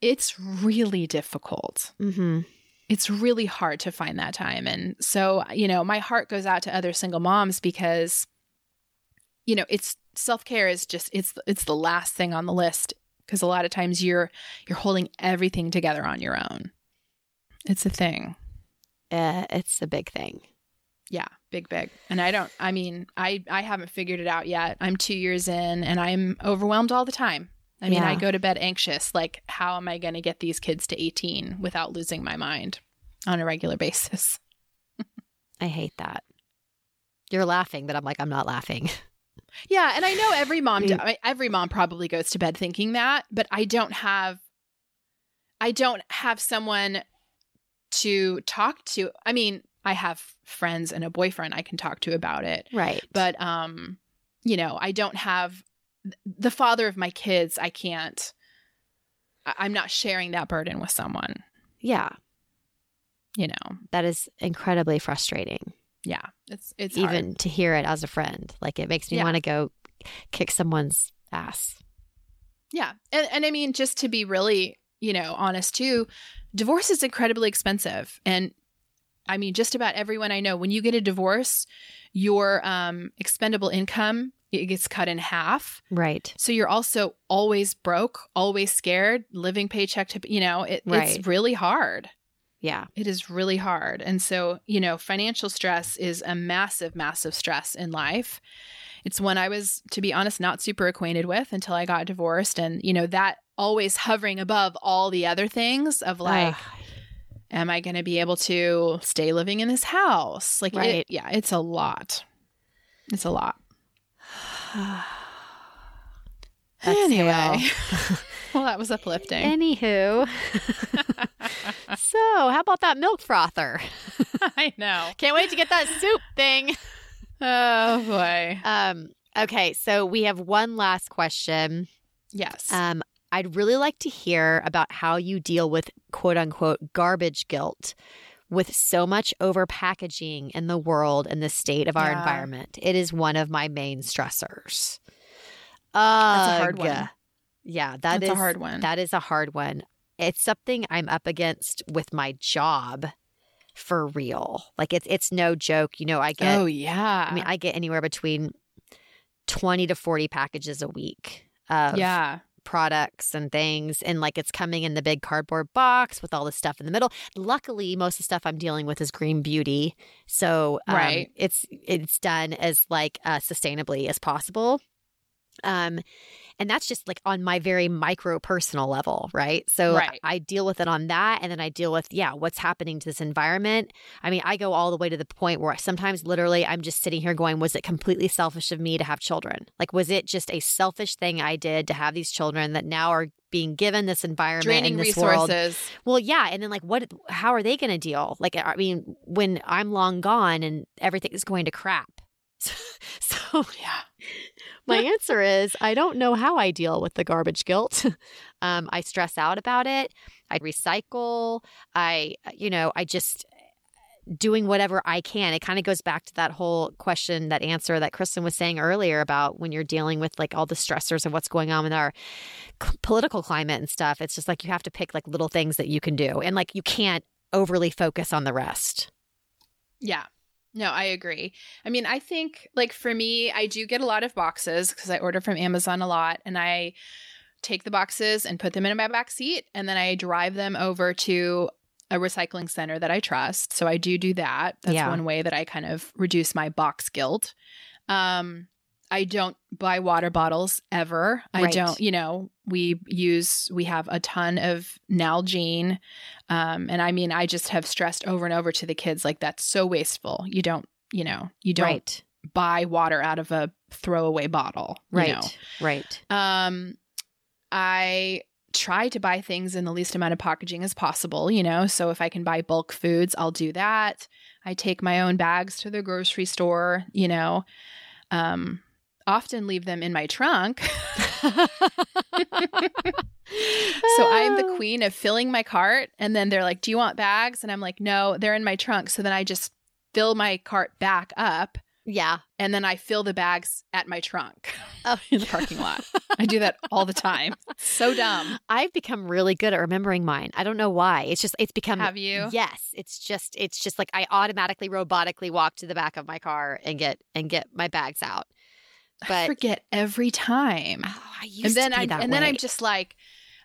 S1: it's really difficult.
S2: Mm-hmm.
S1: It's really hard to find that time. And so, you know, my heart goes out to other single moms because, you know, it's self care is just, it's, it's the last thing on the list because a lot of times you're, you're holding everything together on your own. It's a thing.
S2: Uh, it's a big thing.
S1: Yeah, big, big. And I don't, I mean, I, I haven't figured it out yet. I'm two years in and I'm overwhelmed all the time. I mean, yeah. I go to bed anxious. Like, how am I going to get these kids to 18 without losing my mind on a regular basis?
S2: I hate that. You're laughing, but I'm like, I'm not laughing.
S1: Yeah, and I know every mom, do, every mom probably goes to bed thinking that, but I don't have, I don't have someone to talk to. I mean, I have friends and a boyfriend I can talk to about it.
S2: Right.
S1: But um, you know, I don't have the father of my kids, I can't I'm not sharing that burden with someone.
S2: Yeah.
S1: You know.
S2: That is incredibly frustrating.
S1: Yeah. It's it's
S2: even
S1: hard.
S2: to hear it as a friend. Like it makes me yeah. want to go kick someone's ass.
S1: Yeah. And and I mean just to be really, you know, honest too, divorce is incredibly expensive. And I mean, just about everyone I know, when you get a divorce, your um, expendable income it gets cut in half.
S2: Right.
S1: So you're also always broke, always scared, living paycheck to, you know, it, right. it's really hard.
S2: Yeah.
S1: It is really hard. And so, you know, financial stress is a massive, massive stress in life. It's one I was, to be honest, not super acquainted with until I got divorced. And, you know, that always hovering above all the other things of like, Am I going to be able to stay living in this house? Like,
S2: right.
S1: it, yeah, it's a lot. It's a lot. anyway. well, that was uplifting.
S2: Anywho. so, how about that milk frother?
S1: I know.
S2: Can't wait to get that soup thing.
S1: Oh boy.
S2: Um okay, so we have one last question.
S1: Yes.
S2: Um I'd really like to hear about how you deal with quote unquote garbage guilt with so much over packaging in the world and the state of our
S1: Yeah.
S2: environment. It is one of my main stressors.
S1: That's a hard one.
S2: Yeah, that
S1: That's
S2: is
S1: a hard one.
S2: That is a hard one. It's something I'm up against with my job for real. Like it's it's no joke. You know, I get
S1: oh yeah.
S2: I mean, I get anywhere between 20 to 40 packages a week of
S1: yeah.
S2: products and things. And like it's coming in the big cardboard box with all the stuff in the middle. Luckily, most of the stuff I'm dealing with is green beauty. So um,
S1: Right.
S2: it's it's done as like uh, sustainably as possible. Um, and that's just like on my very micro personal level, right? So
S1: Right.
S2: I deal with it on that, and then I deal with yeah, what's happening to this environment. I mean, I go all the way to the point where sometimes literally I'm just sitting here going, was it completely selfish of me to have children? Like, was it just a selfish thing I did to have these children that now are being given this environment
S1: Draining
S2: and this world? Well, yeah, and then like, what? How are they going to deal? Like, I mean, when I'm long gone and everything is going to crap. So,
S1: Yeah.
S2: My answer is I don't know how I deal with the garbage guilt. um, I stress out about it. I recycle. I, you know, I just doing whatever I can. It kind of goes back to that whole question, that answer that Kristen was saying earlier about when you're dealing with like all the stressors of what's going on with our c- political climate and stuff. It's just like you have to pick like little things that you can do, and like you can't overly focus on the rest.
S1: Yeah. No, I agree. I mean, I think like for me, I do get a lot of boxes because I order from Amazon a lot and I take the boxes and put them in my back seat and then I drive them over to a recycling center that I trust. So I do do that. That's
S2: Yeah.
S1: one way that I kind of reduce my box guilt. Um I don't buy water bottles ever. I don't, you know, we use, we have a ton of Nalgene. Um, and I mean, I just have stressed over and over to the kids, like, that's so wasteful. You don't, you know, you don't
S2: Right.
S1: buy water out of a throwaway bottle. you
S2: Right.
S1: know?
S2: Right.
S1: Um, I try to buy things in the least amount of packaging as possible, you know. So if I can buy bulk foods, I'll do that. I take my own bags to the grocery store, you know. Um, often leave them in my trunk. So I'm the queen of filling my cart and then they're like, "Do you want bags?" and I'm like, "No, they're in my trunk." So then I just fill my cart back up
S2: Yeah.
S1: and then I fill the bags at my trunk
S2: Oh.
S1: in the parking lot. I do that all the time. So dumb.
S2: I've become really good at remembering mine. I don't know why. It's just it's become
S1: Have you?
S2: Yes, it's just it's just like I automatically robotically walk to the back of my car and get and get my bags out.
S1: I forget every time.
S2: oh, I used
S1: and then
S2: to be
S1: I
S2: that
S1: and then I'm just like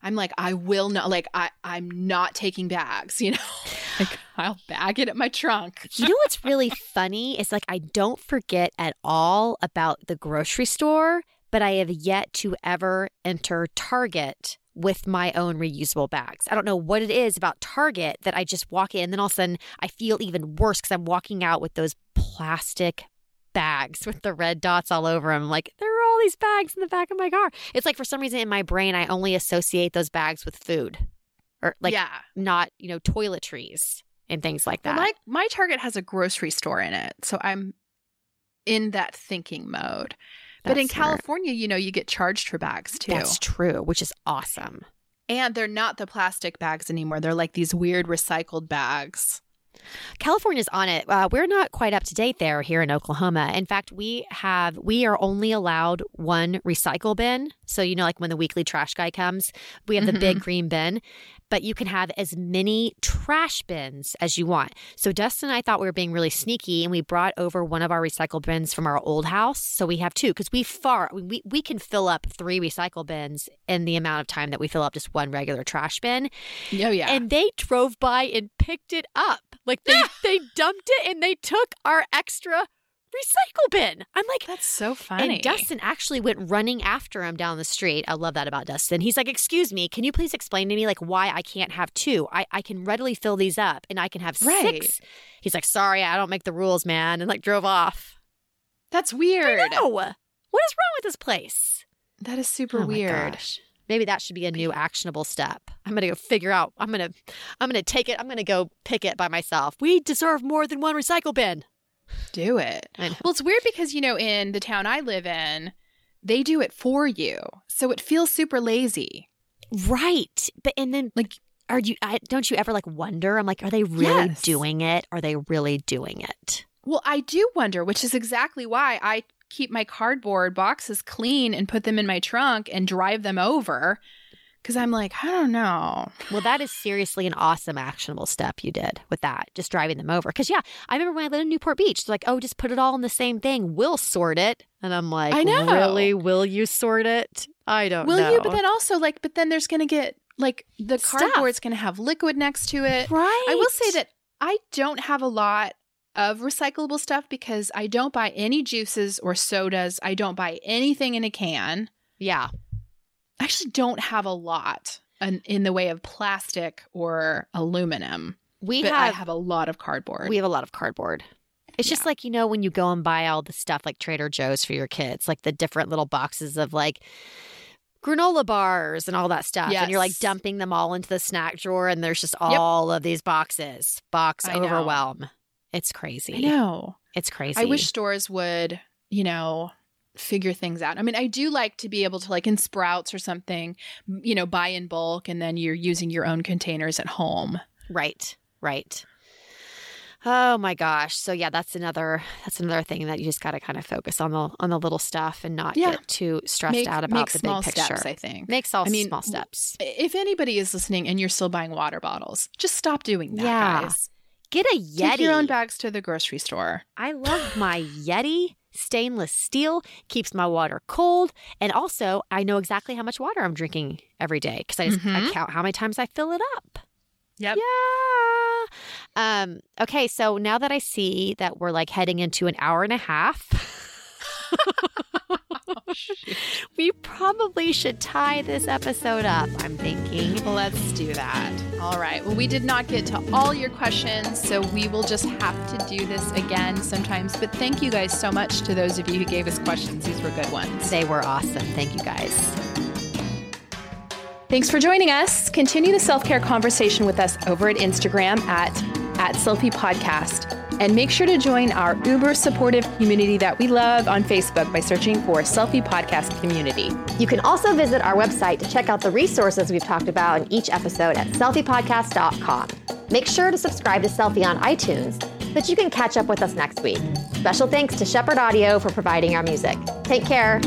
S1: I'm like I will not like I I'm not taking bags, you know. like I'll bag it at my trunk.
S2: You know what's really funny? It's like I don't forget at all about the grocery store, but I have yet to ever enter Target with my own reusable bags. I don't know what it is about Target that I just walk in and then all of a sudden I feel even worse because I'm walking out with those plastic bags with the red dots all over them. Like there are all these bags in the back of my car. It's like for some reason in my brain I only associate those bags with food or like
S1: yeah.
S2: not, you know, toiletries and things like that.
S1: Well, my my Target has a grocery store in it, so I'm in that thinking mode. but in
S2: smart.
S1: California, you know, you get charged for bags too.
S2: That's true, which is awesome.
S1: and they're not the plastic bags anymore. They're like these weird recycled bags.
S2: California's on it. Uh, we're not quite up to date there here in Oklahoma. In fact, we have we are only allowed one recycle bin. So you know, like when the weekly trash guy comes, we have the big green bin, but you can have as many trash bins as you want. So Dustin and I thought we were being really sneaky, and we brought over one of our recycle bins from our old house. So we have two because we far we we can fill up three recycle bins in the amount of time that we fill up just one regular trash bin.
S1: Oh yeah.
S2: and they drove by and picked it up. Like they they dumped it and they took our extra recycle bin. I'm like,
S1: that's so funny.
S2: And Dustin actually went running after him down the street. I love that about Dustin. He's like, excuse me, can you please explain to me like why I can't have two? I, I can readily fill these up and I can have right. six. He's like, sorry, I don't make the rules, man. And like drove off.
S1: That's weird.
S2: No. What is wrong with this place?
S1: That is super oh weird.
S2: Maybe that should be a new actionable step. I'm going to go figure out. I'm to I'm going to take it. I'm going to go pick it by myself. We deserve more than one recycle bin.
S1: Do it. Well, it's weird because you know in the town I live in, they do it for you. So it feels super lazy.
S2: Right. But and then like are you I, don't you ever like wonder i'm like are they really yes. doing it are they really doing it
S1: well i do wonder which is exactly why i keep my cardboard boxes clean and put them in my trunk and drive them over because I'm like, I don't know.
S2: Well, that is seriously an awesome actionable step you did with that, just driving them over. Because, yeah, I remember when I lived in Newport Beach, like, oh, just put it all in the same thing. We'll sort it. And I'm like, I know. Really? Will you sort it? I don't
S1: Will
S2: know.
S1: you? But then also, like, but then there's going to get, like, the cardboard's going to have liquid next to it.
S2: Right.
S1: I will say that I don't have a lot of recyclable stuff because I don't buy any juices or sodas. I don't buy anything in a can.
S2: Yeah.
S1: I actually don't have a lot in, in the way of plastic or aluminum. We have, I have a lot of cardboard.
S2: We have a lot of cardboard. It's yeah. just like, you know, when you go and buy all the stuff like Trader Joe's for your kids, like the different little boxes of like granola bars and all that stuff. Yes. And you're like dumping them all into the snack drawer and there's just all yep. of these boxes. Box I overwhelm. Know. It's crazy.
S1: I know.
S2: It's crazy.
S1: I wish stores would, you know, figure things out. I mean, I do like to be able to like in Sprouts or something, you know, buy in bulk and then you're using your own containers at home.
S2: Right. Right. Oh my gosh. So yeah, that's another that's another thing that you just got to kind of focus on the on the little stuff and not yeah. get too stressed make, out about the big picture.
S1: Steps, I think
S2: makes all I mean, small steps.
S1: If anybody is listening and you're still buying water bottles, just stop doing that, yeah. guys.
S2: Get a Yeti.
S1: Take your own bags to the grocery store.
S2: I love my Yeti. Stainless steel keeps my water cold. And also, I know exactly how much water I'm drinking every day because I, mm-hmm. I count how many times I fill it up.
S1: Yep.
S2: Yeah. Um, okay, so now that I see that we're like heading into an hour and a half. we probably should tie this episode up, I'm thinking.
S1: Let's do that. All right. Well, we did not get to all your questions, so we will just have to do this again sometimes. But thank you guys so much to those of you who gave us questions. These were good ones.
S2: They were awesome. Thank you guys.
S1: Thanks for joining us. Continue the self care conversation with us over at Instagram at, at Selfie Podcast. And make sure to join our uber supportive community that we love on Facebook by searching for Selfie Podcast Community.
S2: You can also visit our website to check out the resources we've talked about in each episode at selfiepodcast.com. Make sure to subscribe to Selfie on iTunes so that you can catch up with us next week. Special thanks to Shepherd Audio for providing our music. Take care.